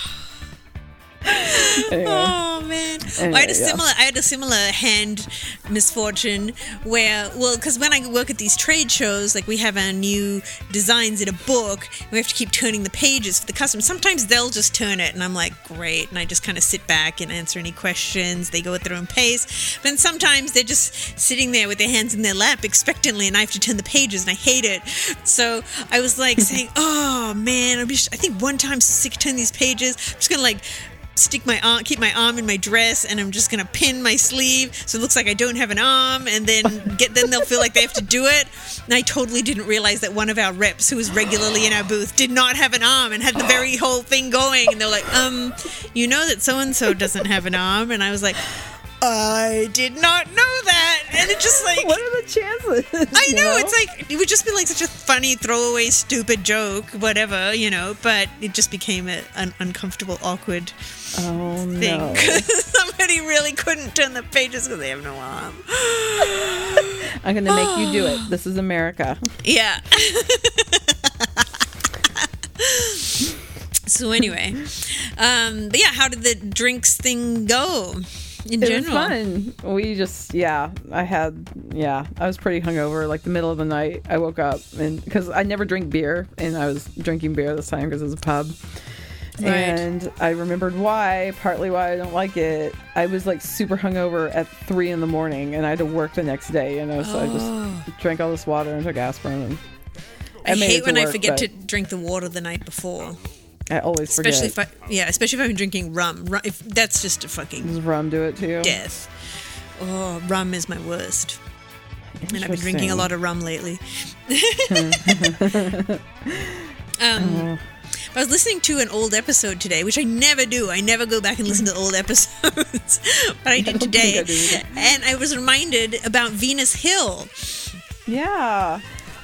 D: anyway.
C: Oh man, I had
D: Anyway,
C: a
D: yeah.
C: similar. I had a similar hand misfortune where, well, because when I work at these trade shows, like we have our new designs in a book, we have to keep turning the pages for the customers. Sometimes they'll just turn it, and I'm like, great, and I just kind of sit back and answer any questions. They go at their own pace. But then sometimes they're just sitting there with their hands in their lap expectantly, and I have to turn the pages, and I hate it. So I was like saying, oh man, I'm just. I think one time sick turning these pages. I'm just gonna like stick my arm, keep my arm in my dress, and I'm just gonna pin my sleeve so it looks like I don't have an arm, and then get then they'll feel like they have to do it. And I totally didn't realize that one of our reps, who was regularly in our booth, did not have an arm and had the very whole thing going. And they're like, um, you know that so and so doesn't have an arm, and I was like. I did not know that, and it just like
D: What are the chances?
C: I
D: you
C: know, it's like it would just be like such a funny throwaway, stupid joke, whatever, you know. But it just became a, an uncomfortable, awkward
D: oh
C: thing.
D: no.
C: Somebody really couldn't turn the pages because they have no arm.
D: I'm gonna make you do it. This is America.
C: Yeah. so anyway, um, but yeah, how did the drinks thing go in
D: It
C: general?
D: was fun. We just, yeah, I had, yeah, I was pretty hungover. Like the middle of the night, I woke up and because I never drink beer, and I was drinking beer this time because it was a pub.
C: Right.
D: And I remembered why, partly why I don't like it. I was like super hungover at three in the morning, and I had to work the next day. And I was, so I just oh. drank all this water and took aspirin. And
C: I
D: it
C: hate when I forget
D: but
C: to drink the water the night before.
D: I always forget.
C: Especially if I, yeah, especially if I'm drinking rum. rum if that's just a fucking
D: Does rum do it too?
C: death. Oh, rum is my worst. And I've been drinking a lot of rum lately. um, I was listening to an old episode today, which I never do. I never go back and listen to old episodes, but I did today.
D: I
C: and I was reminded about Venus Hill.
D: Yeah.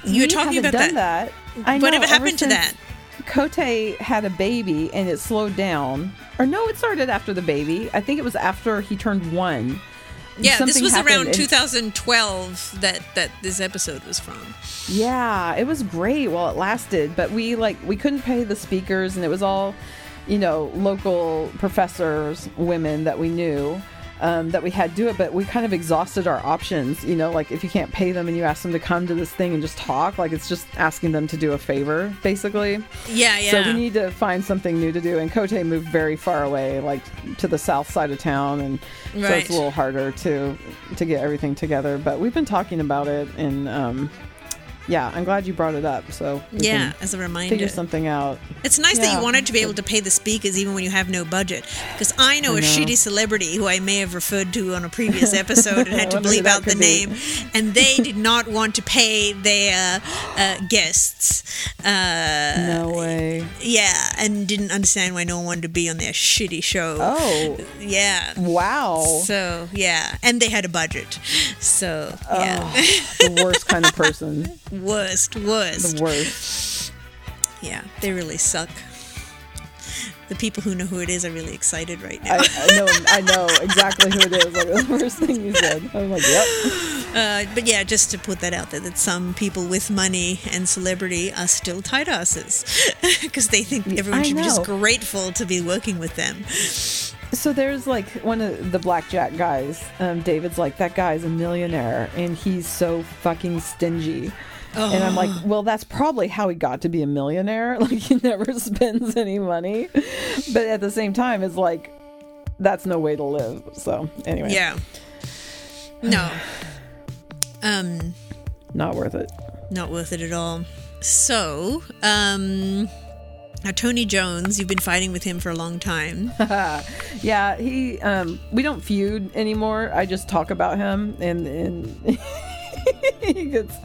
C: You were
D: We
C: talking
D: haven't
C: about
D: done that. I know,
C: Whatever
D: ever
C: happened to that?
D: Cote had a baby and it slowed down. Or no, it started after the baby. I think it was after he turned one.
C: Yeah, this
D: Something
C: was
D: happened
C: around
D: and-
C: 2012 that that this episode was from.
D: Yeah, it was great while it lasted, but we like we couldn't pay the speakers, and it was all, you know, local professors, women that we knew. Um, that we had do it, but we kind of exhausted our options. You know, like if you can't pay them and you ask them to come to this thing and just talk, like it's just asking them to do a favor, basically.
C: Yeah, yeah.
D: So we need to find something new to do. And Cote moved very far away, like to the south side of town, and so it's a little harder to to get everything together. But we've been talking about it, and um, yeah, I'm glad you brought it up. So
C: yeah, as a reminder.
D: figure something out.
C: It's nice that you wanted to be able to pay the speakers even when you have no budget. Because I know a
D: know.
C: shitty celebrity who I may have referred to on a previous episode and had to bleep out the
D: be.
C: name, and they did not want to pay their uh, guests. Uh,
D: No way.
C: yeah, and didn't understand why no one wanted to be on their shitty show.
D: Oh
C: Yeah.
D: wow,
C: So yeah, and they had a budget. So yeah,
D: the worst kind of person.
C: worst, worst.
D: The worst.
C: Yeah, they really suck. The people who know who it is are really excited right now.
D: I know. I know exactly who it is. Like the first thing you said. I'm like, yep.
C: Uh, but yeah, just to put that out there, that some people with money and celebrity are still tight asses because they think everyone
D: I
C: should be just grateful to be working with them.
D: So there's like one of the blackjack guys. Um, David's like that guy's a millionaire and he's so fucking stingy. And I'm like, well, that's probably how he got to be a millionaire. Like he never spends any money, but at the same time, it's like that's no way to live. So anyway,
C: Yeah. No. Um,
D: not worth it.
C: not worth it at all. So, um, now Tony Jones, you've been fighting with him for a long time.
D: Yeah, he. Um, we don't feud anymore. I just talk about him, and and gets.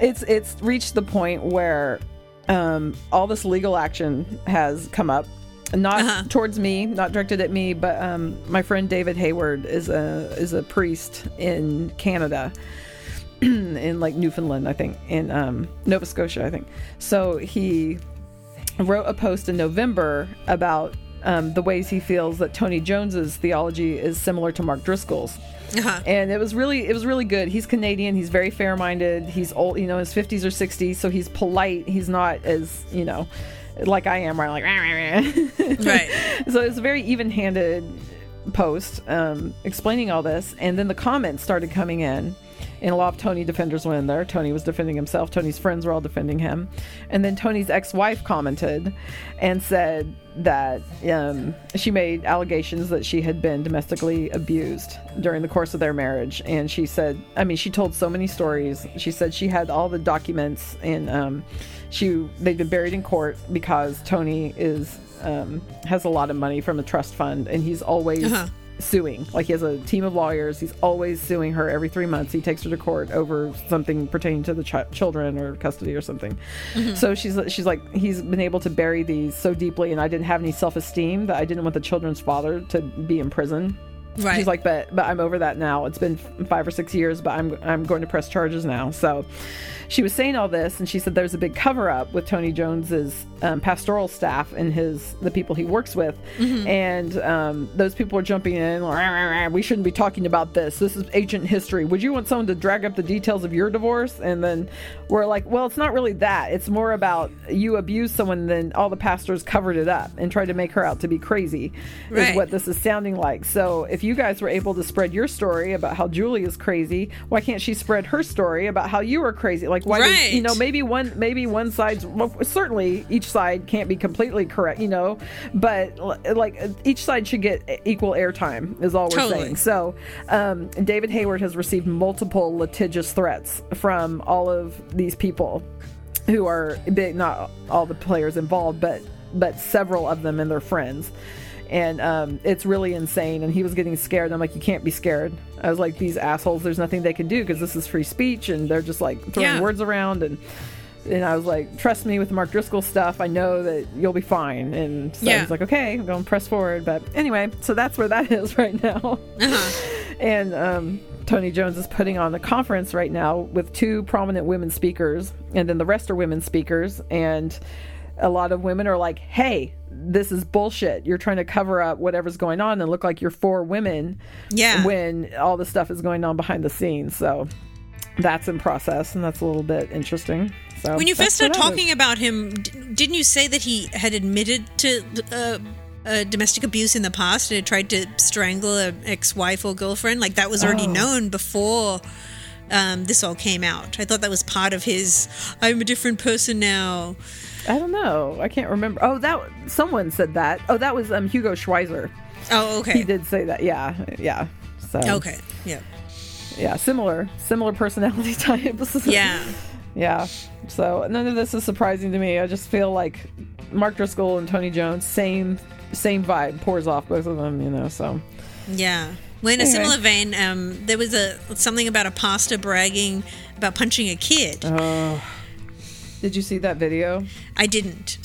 D: It's it's reached the point where um, all this legal action has come up. Not
C: Uh-huh.
D: towards me, not directed at me, but um, my friend David Hayward is a is a priest in Canada, in like Newfoundland, I think, in um, Nova Scotia, I think. So he wrote a post in November about um, the ways he feels that Tony Jones's theology is similar to Mark Driscoll's.
C: Uh-huh.
D: And it was really it was really good. He's Canadian. He's very fair minded. He's old, you know, his fifties or sixties, so he's polite. He's not as you know, like I am, where I'm like.
C: Right.
D: so it's a very even handed post um, explaining all this, and then the comments started coming in. And a lot of Tony defenders went in there. Tony was defending himself. Tony's friends were all defending him. And then Tony's ex wife commented and said that um, she made allegations that she had been domestically abused during the course of their marriage. And she said, I mean, she told so many stories. She said she had all the documents and um, she they've been buried in court because Tony is um, has a lot of money from a trust fund and he's always
C: Uh-huh.
D: Suing. Like he has a team of lawyers. He's always suing her every three months. He takes her to court over something pertaining to the ch- children or custody or something. Mm-hmm. So she's she's like he's been able to bury these so deeply, and I didn't have any self esteem that I didn't want the children's father to be in prison.
C: Right.
D: She's like, but but I'm over that now. It's been five or six years, but I'm I'm going to press charges now. So she was saying all this, and she said there's a big cover up with Tony Jones's um, pastoral staff and his the people he works with, and um, those people are jumping in. "Rah, rah, rah, We shouldn't be talking about this. This is ancient history. Would you want someone to drag up the details of your divorce? And then we're like, well, it's not really that. It's more about you abused someone, then all the pastors covered it up and tried to make her out to be crazy. Is what this is sounding like. So if you guys were able to spread your story about how Julie is crazy, why can't she spread her story about how you were crazy? Like why does, you know maybe one maybe one side's well, certainly each side can't be completely correct, you know, but like each side should get equal airtime is all we're
C: Totally.
D: saying. So um, David Hayward has received multiple litigious threats from all of these people who are big not all the players involved but but several of them and their friends and um, it's really insane and he was getting scared i'm like you can't be scared i was like these assholes there's nothing they can do because this is free speech and they're just like throwing
C: Yeah.
D: words around and and I was like, trust me with the Mark Driscoll stuff. I know that you'll be fine. And so
C: Yeah.
D: he's like, okay, I'm going to press forward. But anyway, so that's where that is right now. and um, Tony Jones is putting on a conference right now with two prominent women speakers, and then the rest are women speakers. And a lot of women are like, hey, this is bullshit. You're trying to cover up whatever's going on and look like you're for women
C: Yeah.
D: when all the stuff is going on behind the scenes. So that's in process, and that's a little bit interesting. So
C: When you first started
D: is.
C: talking about him, d- didn't you say that he had admitted to uh, uh, domestic abuse in the past and had tried to strangle an ex-wife or girlfriend? Like that was already
D: Oh.
C: known before um, this all came out. I thought that was part of his. I'm a different person now.
D: I don't know. I can't remember. Oh, that someone said that. Oh, that was um Hugo Schwyzer.
C: Oh, okay.
D: He did say that. Yeah, yeah. So
C: Okay. Yeah.
D: yeah, similar, similar personality types.
C: Yeah.
D: yeah. So none of this is surprising to me. I just feel like Mark Driscoll and Tony Jones, same, same vibe pours off both of them. You know. So
C: Yeah. Well, in a
D: Anyway.
C: similar vein, um, there was a something about a pastor bragging about punching a kid.
D: Uh-huh. Did you see that video?
C: I didn't.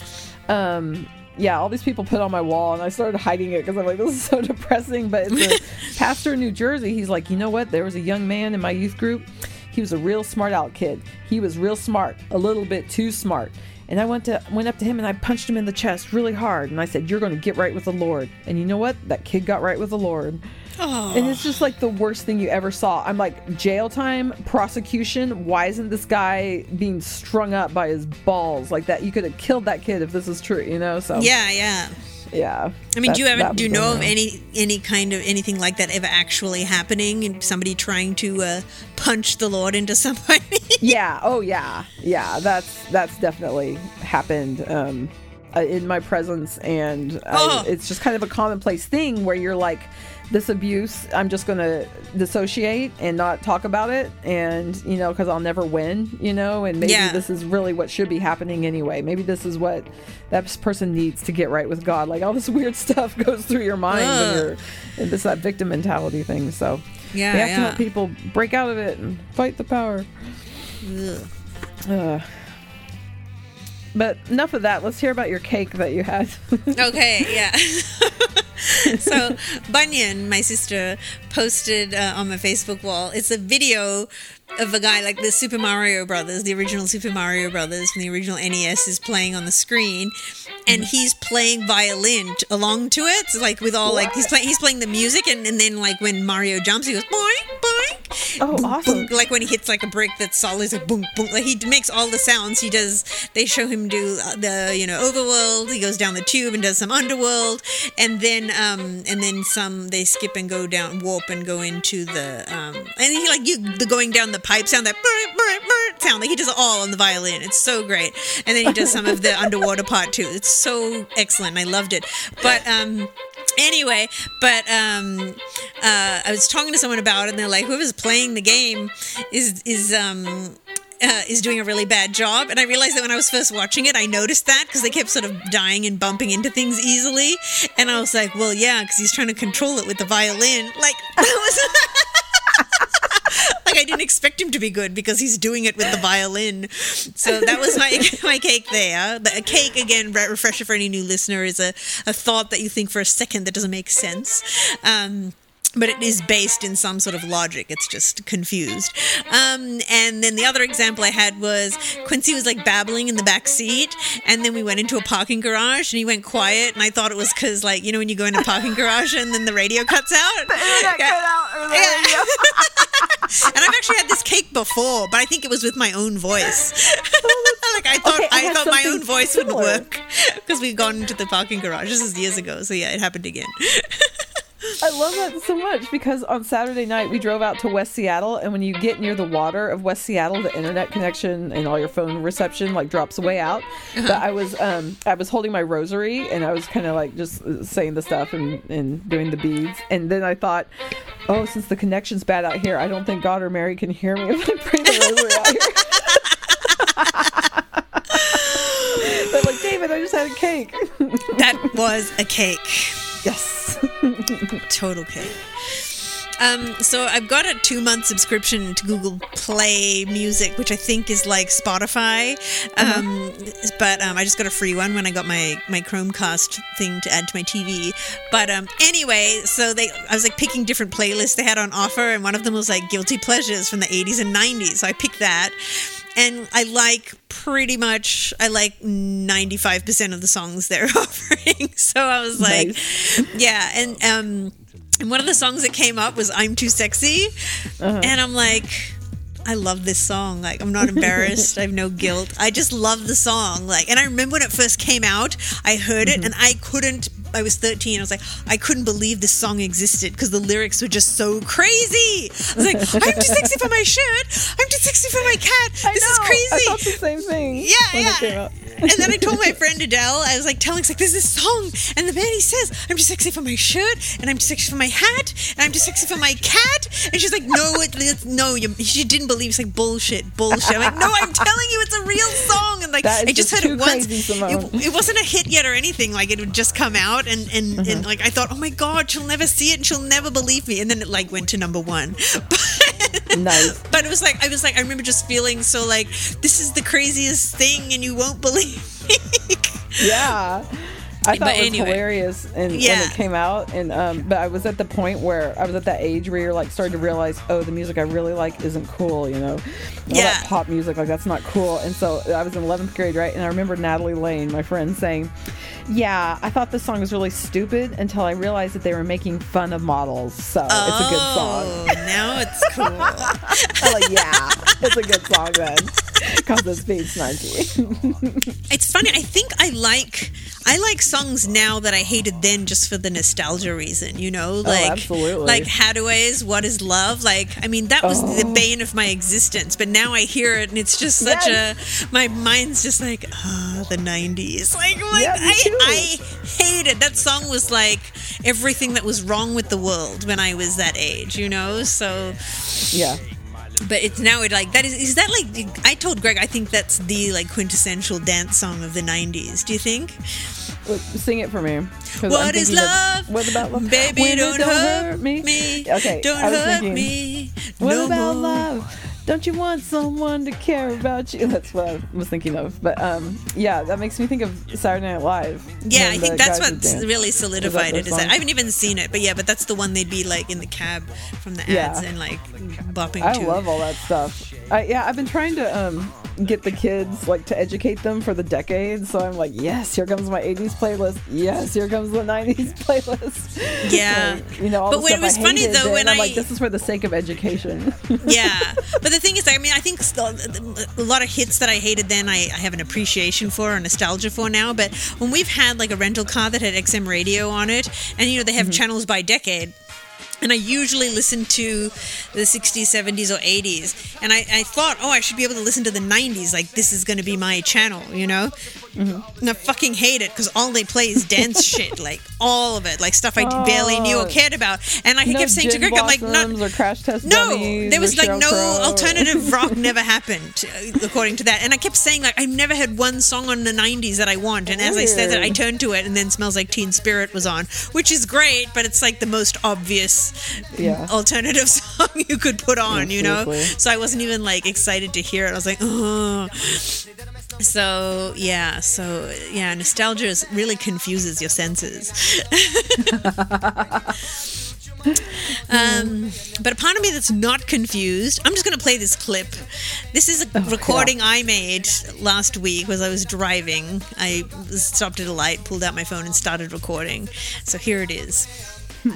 D: um yeah all these people put on my wall and i started hiding it because i'm like this is so depressing. But it's a pastor in new jersey. He's like you know what? There was a young man in my youth group. He was a real smart out kid. He was real smart a little bit too smart. And i went to went up to him and i punched him in the chest really hard and i said you're going to get right with the lord. And you know what? That kid got right with the lord and it's just like the worst thing you ever saw. I'm like, jail time, prosecution. Why isn't this guy being strung up by his balls like that? You could have killed that kid if this is true, you know? So
C: Yeah, yeah.
D: yeah.
C: I mean, do you ever do you know of any any kind of anything like that ever actually happening and somebody trying to uh, punch the Lord into somebody?
D: Yeah. Oh yeah. Yeah. That's that's definitely happened. Um, uh, in my presence, and I,
C: Oh.
D: it's just kind of a commonplace thing where you're like, this abuse, I'm just gonna dissociate and not talk about it, and you know, because I'll never win, you know, and maybe
C: Yeah.
D: this is really what should be happening anyway. Maybe this is what that person needs to get right with God. Like all this weird stuff goes through your mind when you're and this that victim mentality thing. So
C: Yeah,
D: we have to
C: yeah.
D: help people break out of it and fight the power.
C: Ugh.
D: But enough of that. Let's hear about your cake that you had.
C: okay, yeah. so Bunyan, my sister, posted uh, on my Facebook wall. It's a video of a guy like the Super Mario Brothers, the original Super Mario Brothers from the original NES is playing on the screen, and he's playing violin t- along to it, so like with all like he's playing he's playing the music, and, and then like when Mario jumps, he goes boing boing.
D: Oh, awesome.
C: boom, like when he hits like a brick that's solid, like boom boom. Like he makes all the sounds. He does. They show him do uh, the you know overworld. He goes down the tube and does some underworld, and then um and then some. They skip and go down warp and go into the um and he like you the going down the pipe sound that brr, brr, brr sound like he does it all on the violin. It's so great, and then he does some of the underwater part too. It's so excellent. I loved it, but um anyway but um uh i was talking to someone about it and they're like whoever's playing the game is is um uh, is doing a really bad job. And i realized that when i was first watching it i noticed that because they kept sort of dying and bumping into things easily. And i was like well yeah because he's trying to control it with the violin. Like that was like I didn't expect him to be good because he's doing it with the violin. So that was my my cake there. The, a cake again, re- refresher for any new listener, is a, a thought that you think for a second that doesn't make sense. Um, but it is based in some sort of logic. It's just confused. Um, and then the other example I had was Quincy was like babbling in the back seat, and then we went into a parking garage, and he went quiet, and I thought it was because like you know when you go in a parking garage and then the radio cuts out.
D: The internet
C: Yeah.
D: cut out. the radio.
C: And I've actually had this cake before, but I think it was with my own voice. like I thought,
D: Okay, I
C: I, thought my own voice would
D: similar.
C: work because we'd gone into the parking garage. This is years ago, so yeah, it happened again.
D: I love that so much because on Saturday night we drove out to West Seattle, and when you get near the water of West Seattle, the internet connection and all your phone reception like drops way out. But I was um I was holding my rosary and I was kind of like just uh, saying the stuff and and doing the beads, and then I thought, oh, since the connection's bad out here, I don't think God or Mary can hear me if I pray the rosary out here. They're like, David, I just had a cake.
C: that was a cake.
D: Yes.
C: total cake. Um, so I've got a two month subscription to Google Play Music, which I think is like Spotify. Um, But um, I just got a free one when I got my my Chromecast thing to add to my TV. But um, anyway, so they I was like picking different playlists they had on offer, and one of them was like guilty pleasures from the 80s and 90s. So I picked that. And I like pretty much I like 95% of the songs they're offering. So I was like, yeah, and um and one of the songs that came up was I'm Too Sexy. And I'm like, I love this song. Like, I'm not embarrassed. I have no guilt. I just love the song. Like, and I remember when it first came out, I heard it mm-hmm. and I couldn't. I was 13. I was like, I couldn't believe this song existed because the lyrics were just so crazy. I was like, I'm too sexy for my shirt. I'm too sexy for my cat. This is crazy.
D: I thought the same thing.
C: Yeah,
D: when
C: yeah.
D: It came out.
C: and then I told my friend Adele, I was like telling, like, there's this song, and the man he says, I'm too sexy for my shirt, and I'm too sexy for my hat, and I'm too sexy for my cat. And she's like, no, it, it's, no, you, she didn't believe. It's like bullshit, bullshit. I'm like, no, I'm telling you, it's a real song. And like, I just
D: just
C: heard it once. It, it wasn't a hit yet or anything. Like, it would just come out, and and,
D: Uh-huh.
C: and like I thought, oh my god, she'll never see it, and she'll never believe me. And then it like went to number one. But,
D: Nice.
C: but it was like I was like I remember just feeling so like this is the craziest thing, and you won't believe me.
D: Yeah. I thought
C: But
D: it was
C: anyway.
D: hilarious and
C: Yeah.
D: when it came out and um but I was at the point where I was at that age where you're like starting to realize oh the music I really like isn't cool you know all
C: Yeah.
D: pop music like that's not cool and so I was in 11th grade right and I remember Natalie Lane my friend saying yeah I thought this song was really stupid until I realized that they were making fun of models so it's a good song
C: Oh, now it's cool.
D: I'm like yeah it's a good song then because it's being snarky
C: it's funny. I think I like I like songs now that I hated then just for the nostalgia reason. You know, oh, like
D: Oh, absolutely.
C: like Hadaway's "What Is Love." Like, I mean, that was the
D: Oh.
C: bane of my existence. But now I hear it, and it's just such a my mind's just like, oh, the '90s. Like, like
D: Yeah,
C: I
D: too.
C: I hate it. That song was like everything that was wrong with the world when I was that age. You know, so.
D: yeah
C: But it's now it like that is is that like I told Greg I think that's the like quintessential dance song of the '90s. Do you think?
D: Sing it for me. I'm
C: What is
D: of-
C: love?
D: what about love?
C: Baby,
D: it
C: don't, hurt me.
D: Okay,
C: Don't hurt
D: thinking,
C: me.
D: What
C: no
D: about
C: more.
D: love? Don't you want someone to care about you? That's what I was thinking of. But um, yeah, that makes me think of Saturday Night Live.
C: Yeah, I think that's
D: guys would
C: what's
D: dance.
C: really solidified
D: their
C: it. Is that? I haven't even seen it, but yeah, but that's the one they'd be like in the cab from the
D: Yeah.
C: ads and like bopping
D: I
C: to.
D: love all that stuff. I, yeah, I've been trying to um, get the kids like to educate them for the decade. So I'm like, yes, here comes my '80s playlist. Yes, here comes the '90s playlist.
C: Yeah.
D: Like, you know, all
C: But
D: the
C: when it was funny, though, when
D: I'm
C: I-
D: like, this is for the sake of education.
C: yeah, but the thing is, I mean, I think a lot of hits that I hated then, I, I have an appreciation for or nostalgia for now. But when we've had like a rental car that had XM radio on it, and you know they have mm-hmm. channels by decade. And I usually listen to the 60s, 70s, or 80s. And I, I thought, oh, I should be able to listen to the 90s. Like, this is going to be my channel, you know? Mm-hmm. And I fucking hate it because all they play is dance shit. Like, all of it. Like, stuff I barely knew or
D: Oh.
C: cared about. And I
D: no
C: kept saying to Greg, I'm like, not,
D: or Crash Test
C: no, there was like no
D: Crow.
C: alternative rock never happened, uh, according to that. And I kept saying like I've never had one song on the '90s that I want. And as I said that, I turned to it, and then "Smells Like Teen Spirit" was on, which is great, but it's like the most obvious
D: Yeah.
C: alternative song you could put on, you know.
D: seriously.
C: So I wasn't even like excited to hear it. I was like, oh. So yeah, so yeah, nostalgia is, really confuses your senses. Um, but a part of me that's not confused, I'm just going to play this clip. This is a recording I made last week as I was driving. I stopped at a light, pulled out my phone, and started recording. So here it is.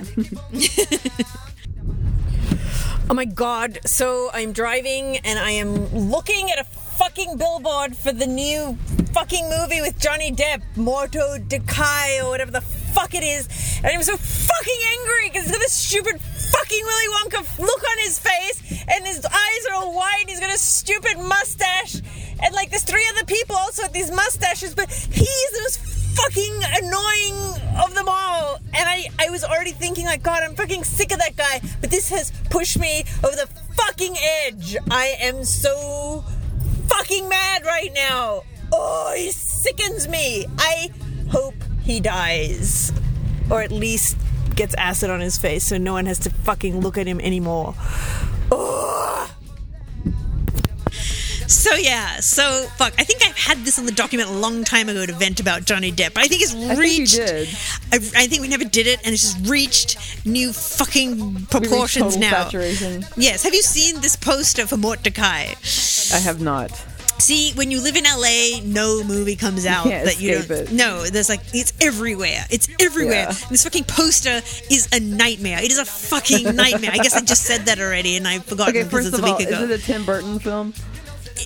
C: oh my god. So I'm driving and I am looking at a fucking billboard for the new fucking movie with Johnny Depp, Mortdecai or whatever the fuck it is. And I'm so fucking angry because he's this stupid fucking Willy Wonka look on his face and his eyes are all wide and he's got a stupid mustache. And like there's three other people also with these mustaches, but he's the most fucking annoying of them all. And I, I was already thinking like, God, I'm fucking sick of that guy. But this has pushed me over the fucking edge. I am so fucking mad right now. Oh, he sickens me. I he dies. Or at least gets acid on his face so no one has to fucking look at him anymore. Ugh. So yeah, so fuck. I think I've had this on the document a long time ago to vent about Johnny Depp, but I think it's
D: think you
C: reached.
D: did.
C: I, I think we never did it, and it's just reached new fucking proportions
D: total
C: now.
D: Saturation.
C: Yes. Have you seen this poster for Mortdecai?
D: I have not.
C: See, when you live in LA, no movie comes out
D: can't
C: that you don't.
D: it.
C: No, there's like it's everywhere. It's everywhere.
D: Yeah.
C: This fucking poster is a nightmare. It is a fucking nightmare. I guess I just said that already, and I forgot
D: Okay,
C: because
D: first
C: it's a
D: of all, is it a Tim Burton film?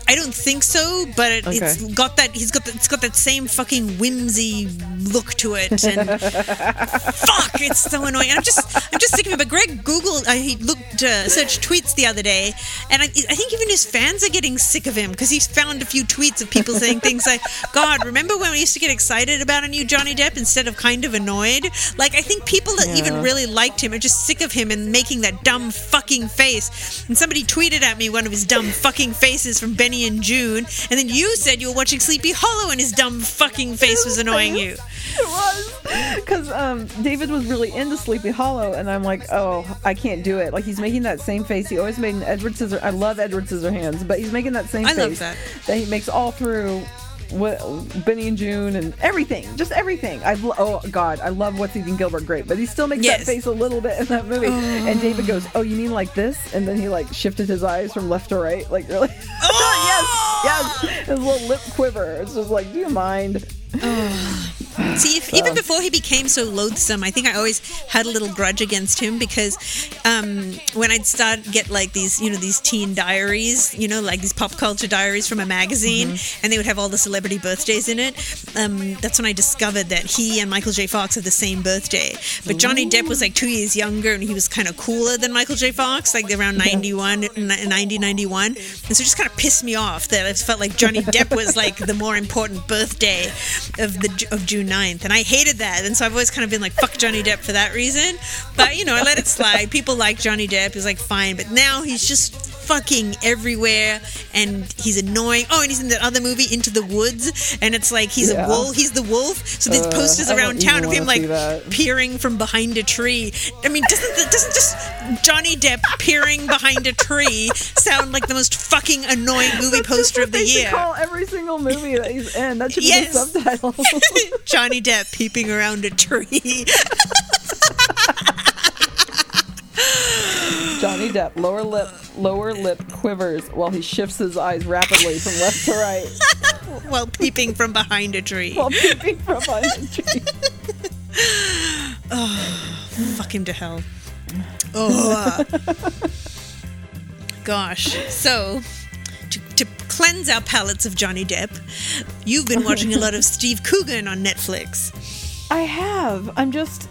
C: I don't think so, but it, it's got that. He's got. It's got that same fucking whimsy look to it, and fuck, it's so annoying. And I'm just, I'm just sick of it. But Greg Googled, uh, he looked, uh, searched tweets the other day, and I, I think even his fans are getting sick of him because he's found a few tweets of people saying things like, "God, remember when we used to get excited about a new Johnny Depp instead of kind of annoyed?" Like I think people that even really liked him are just sick of him and making that dumb fucking face. And somebody tweeted at me one of his dumb fucking faces from Benny and Joon, and then you said you were watching Sleepy Hollow and his dumb fucking face was annoying you.
D: It was because um, David was really into Sleepy Hollow, and I'm like, oh, I can't do it. Like he's making that same face he always made in Edward Scissor. I love Edward Scissorhands, but he's making that same
C: I
D: face
C: that.
D: he makes all through. What, Benny and Joon and everything, just everything. I oh god, I love What's Eating Gilbert Grape, but he still makes
C: Yes.
D: that face a little bit in that movie. And oh. David goes, "Oh, you mean like this?" And then he like shifted his eyes from left to right, like really. yes, yes. Oh. His little lip quiver. It's just like, do you mind?
C: Oh, See, if, even before he became so loathsome, I think I always had a little grudge against him because um, when I'd start get like these, you know, these teen diaries, you know, like these pop culture diaries from a magazine,
D: Mm-hmm.
C: and they would have all the celebrity birthdays in it. Um, that's when I discovered that he and Michael J. Fox had the same birthday. But Johnny Depp was like two years younger, and he was kind of cooler than Michael J. Fox, like around 91, 90, 91. And so it just kind of pissed me off that I felt like Johnny Depp was like the more important birthday of the of June 9th. And I hated that. And so I've always kind of been like, fuck Johnny Depp for that reason. But, you know, I let it slide. People like Johnny Depp. He's like, fine. But now he's just fucking everywhere, and he's annoying. Oh, and he's in that other movie, Into the Woods, and it's like he's
D: Yeah.
C: a wolf. He's the wolf. So there's
D: Uh,
C: posters around town of him like peering from behind a tree. I mean, doesn't doesn't just Johnny Depp peering behind a tree sound like the most fucking annoying movie poster of the year?
D: call every single movie that he's in. That should
C: Yes.
D: be the subtitle.
C: Johnny Depp peeping around a tree.
D: Johnny Depp, lower lip, lower lip quivers while he shifts his eyes rapidly from left to right
C: while peeping from behind a tree.
D: while peeping from behind a tree.
C: oh, Fuck him to hell. Oh. Uh, gosh. So, to, to cleanse our palates of Johnny Depp, you've been watching a lot of Steve Coogan on Netflix.
D: I have. I'm just.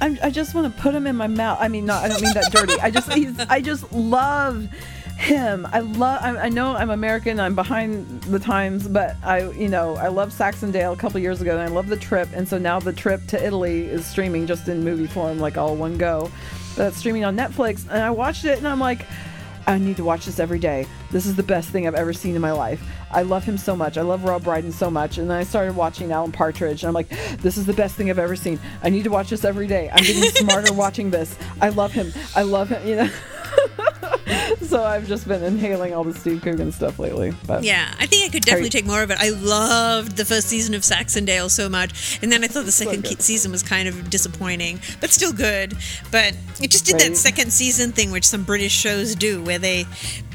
D: I'm, I just want to put him in my mouth. I mean, not. I don't mean that dirty. I just. I just love him. I love. I, I know I'm American. I'm behind the times, but I. You know, I love Saxondale a couple years ago, and I love the trip. And so now the trip to Italy is streaming just in movie form, like all one go. It's streaming on Netflix, and I watched it, and I'm like. I need to watch this every day. This is the best thing I've ever seen in my life. I love him so much. I love Rob Brydon so much. And then I started watching Alan Partridge, and I'm like, this is the best thing I've ever seen. I need to watch this every day. I'm getting smarter watching this. I love him. I love him. You know. so I've just been inhaling all the Steve Coogan stuff lately. But
C: Yeah, I think I could definitely
D: you-
C: take more of it. I loved the first season of Saxondale so much, and then I thought the second ke- season was kind of disappointing, but still good. But it just did
D: Right.
C: that second season thing, which some British shows do, where they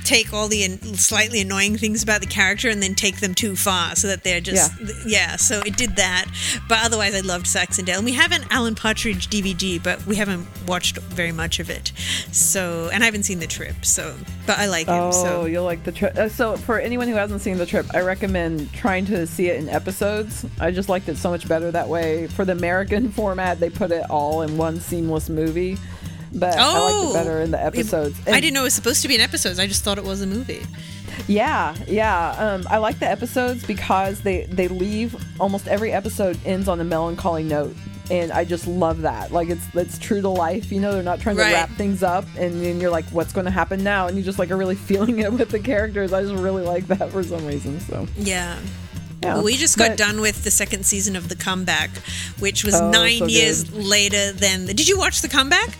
C: take all the an- slightly annoying things about the character and then take them too far, so that they're just yeah. so it did that, but otherwise I loved Saxondale, and we have an Alan Partridge DVD, but we haven't watched very much of it. So, and I haven't seen the trip, so but I like him.
D: Oh,
C: so
D: you'll like the trip. Uh, so, for anyone who hasn't seen the trip, I recommend trying to see it in episodes. I just liked it so much better that way. For the American format, they put it all in one seamless movie, but I liked it better in the episodes.
C: I didn't know it was supposed to be in episodes. I just thought it was a movie.
D: Yeah, yeah. Um, I like the episodes because they they leave almost every episode ends on a melancholy note, and I just love that. Like it's it's true to life. You know, they're not trying
C: Right.
D: to wrap things up, and then you're like, what's going to happen now? And you just like are really feeling it with the characters. I just really like that for some reason. So
C: Yeah.
D: Yeah.
C: We just got
D: But-
C: done with the second season of The Comeback, which was
D: Oh,
C: nine
D: so
C: years later than. The, did you watch The Comeback?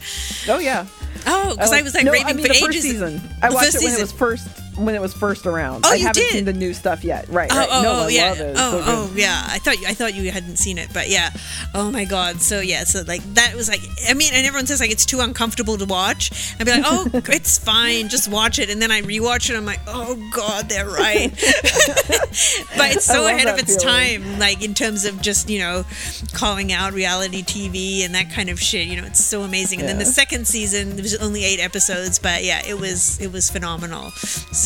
D: Oh yeah.
C: Oh, because I, was like
D: no,
C: raving
D: I mean
C: for
D: the
C: ages.
D: first season. I
C: The
D: watched
C: first
D: it when
C: season.
D: it was first when it was first around.
C: Oh,
D: I
C: you
D: haven't
C: did?
D: seen the new stuff yet. Right.
C: Oh,
D: right.
C: oh,
D: no,
C: oh,
D: I
C: yeah.
D: love it.
C: Oh,
D: so
C: oh, yeah. I thought you, I thought you hadn't seen it, but yeah. Oh my god. So yeah. So like that was like. I mean, and everyone says like it's too uncomfortable to watch. I'd be like, oh, it's fine, just watch it. And then I rewatch it. I'm like, oh god, they're right. but it's so ahead of its
D: feeling.
C: time, like in terms of just you know calling out reality TV and that kind of shit. You know, it's so amazing. And then the second season, there was only eight episodes, but yeah, it was it was phenomenal. So.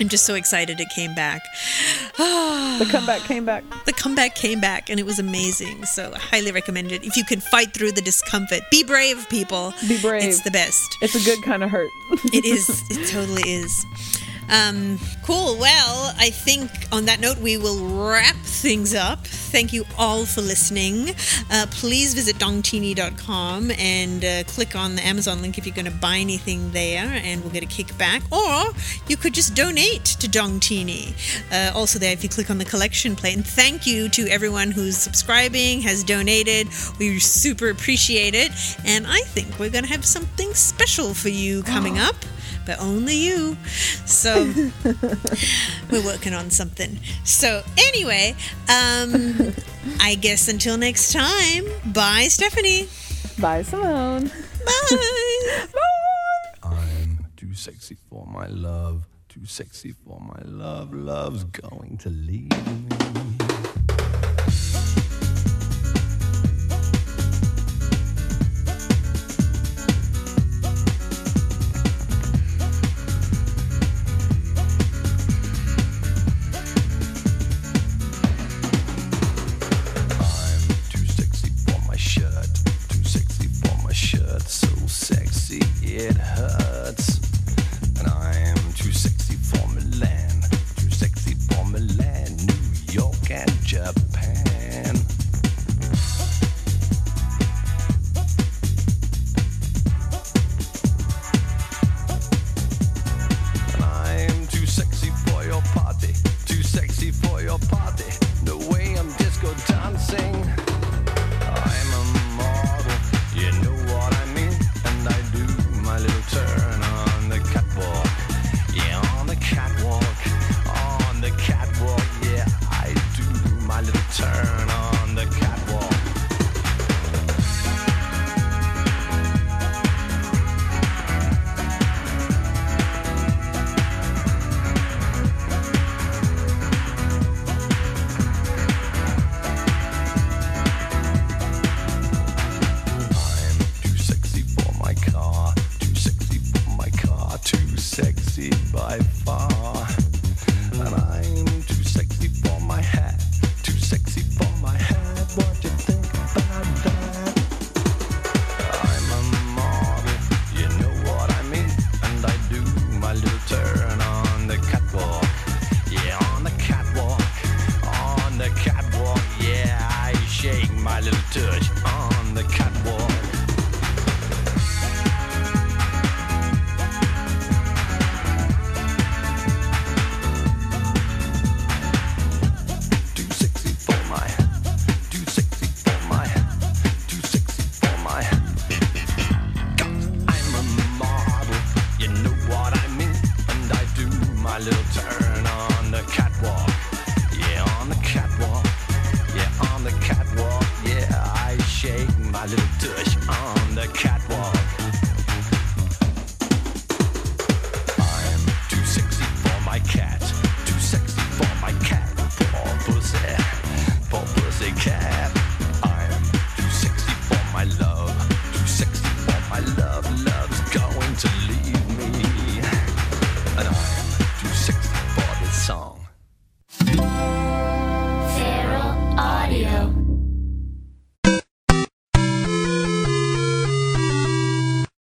C: I'm just so excited it came back.
D: The comeback came back.
C: The comeback came back and it was amazing. So I highly recommend it. If you can fight through the discomfort, be brave, people.
D: Be brave.
C: It's the best.
D: It's a good kind of hurt.
C: It is. It totally is. Um, cool. Well, I think on that note, we will wrap things up. Thank you all for listening. Uh, please visit dongtini.com and uh, click on the Amazon link if you're going to buy anything there, and we'll get a kickback. Or you could just donate to Dong Teeny. Uh, also, there, if you click on the collection plate. And thank you to everyone who's subscribing, has donated. We super appreciate it. And I think we're going to have something special for you coming up but only you. So we're working on something. So anyway, um, I guess until next time, bye, Stephanie.
D: Bye, Simone.
C: Bye.
H: I'm too sexy for my love, too sexy for my love. Love's going to leave me.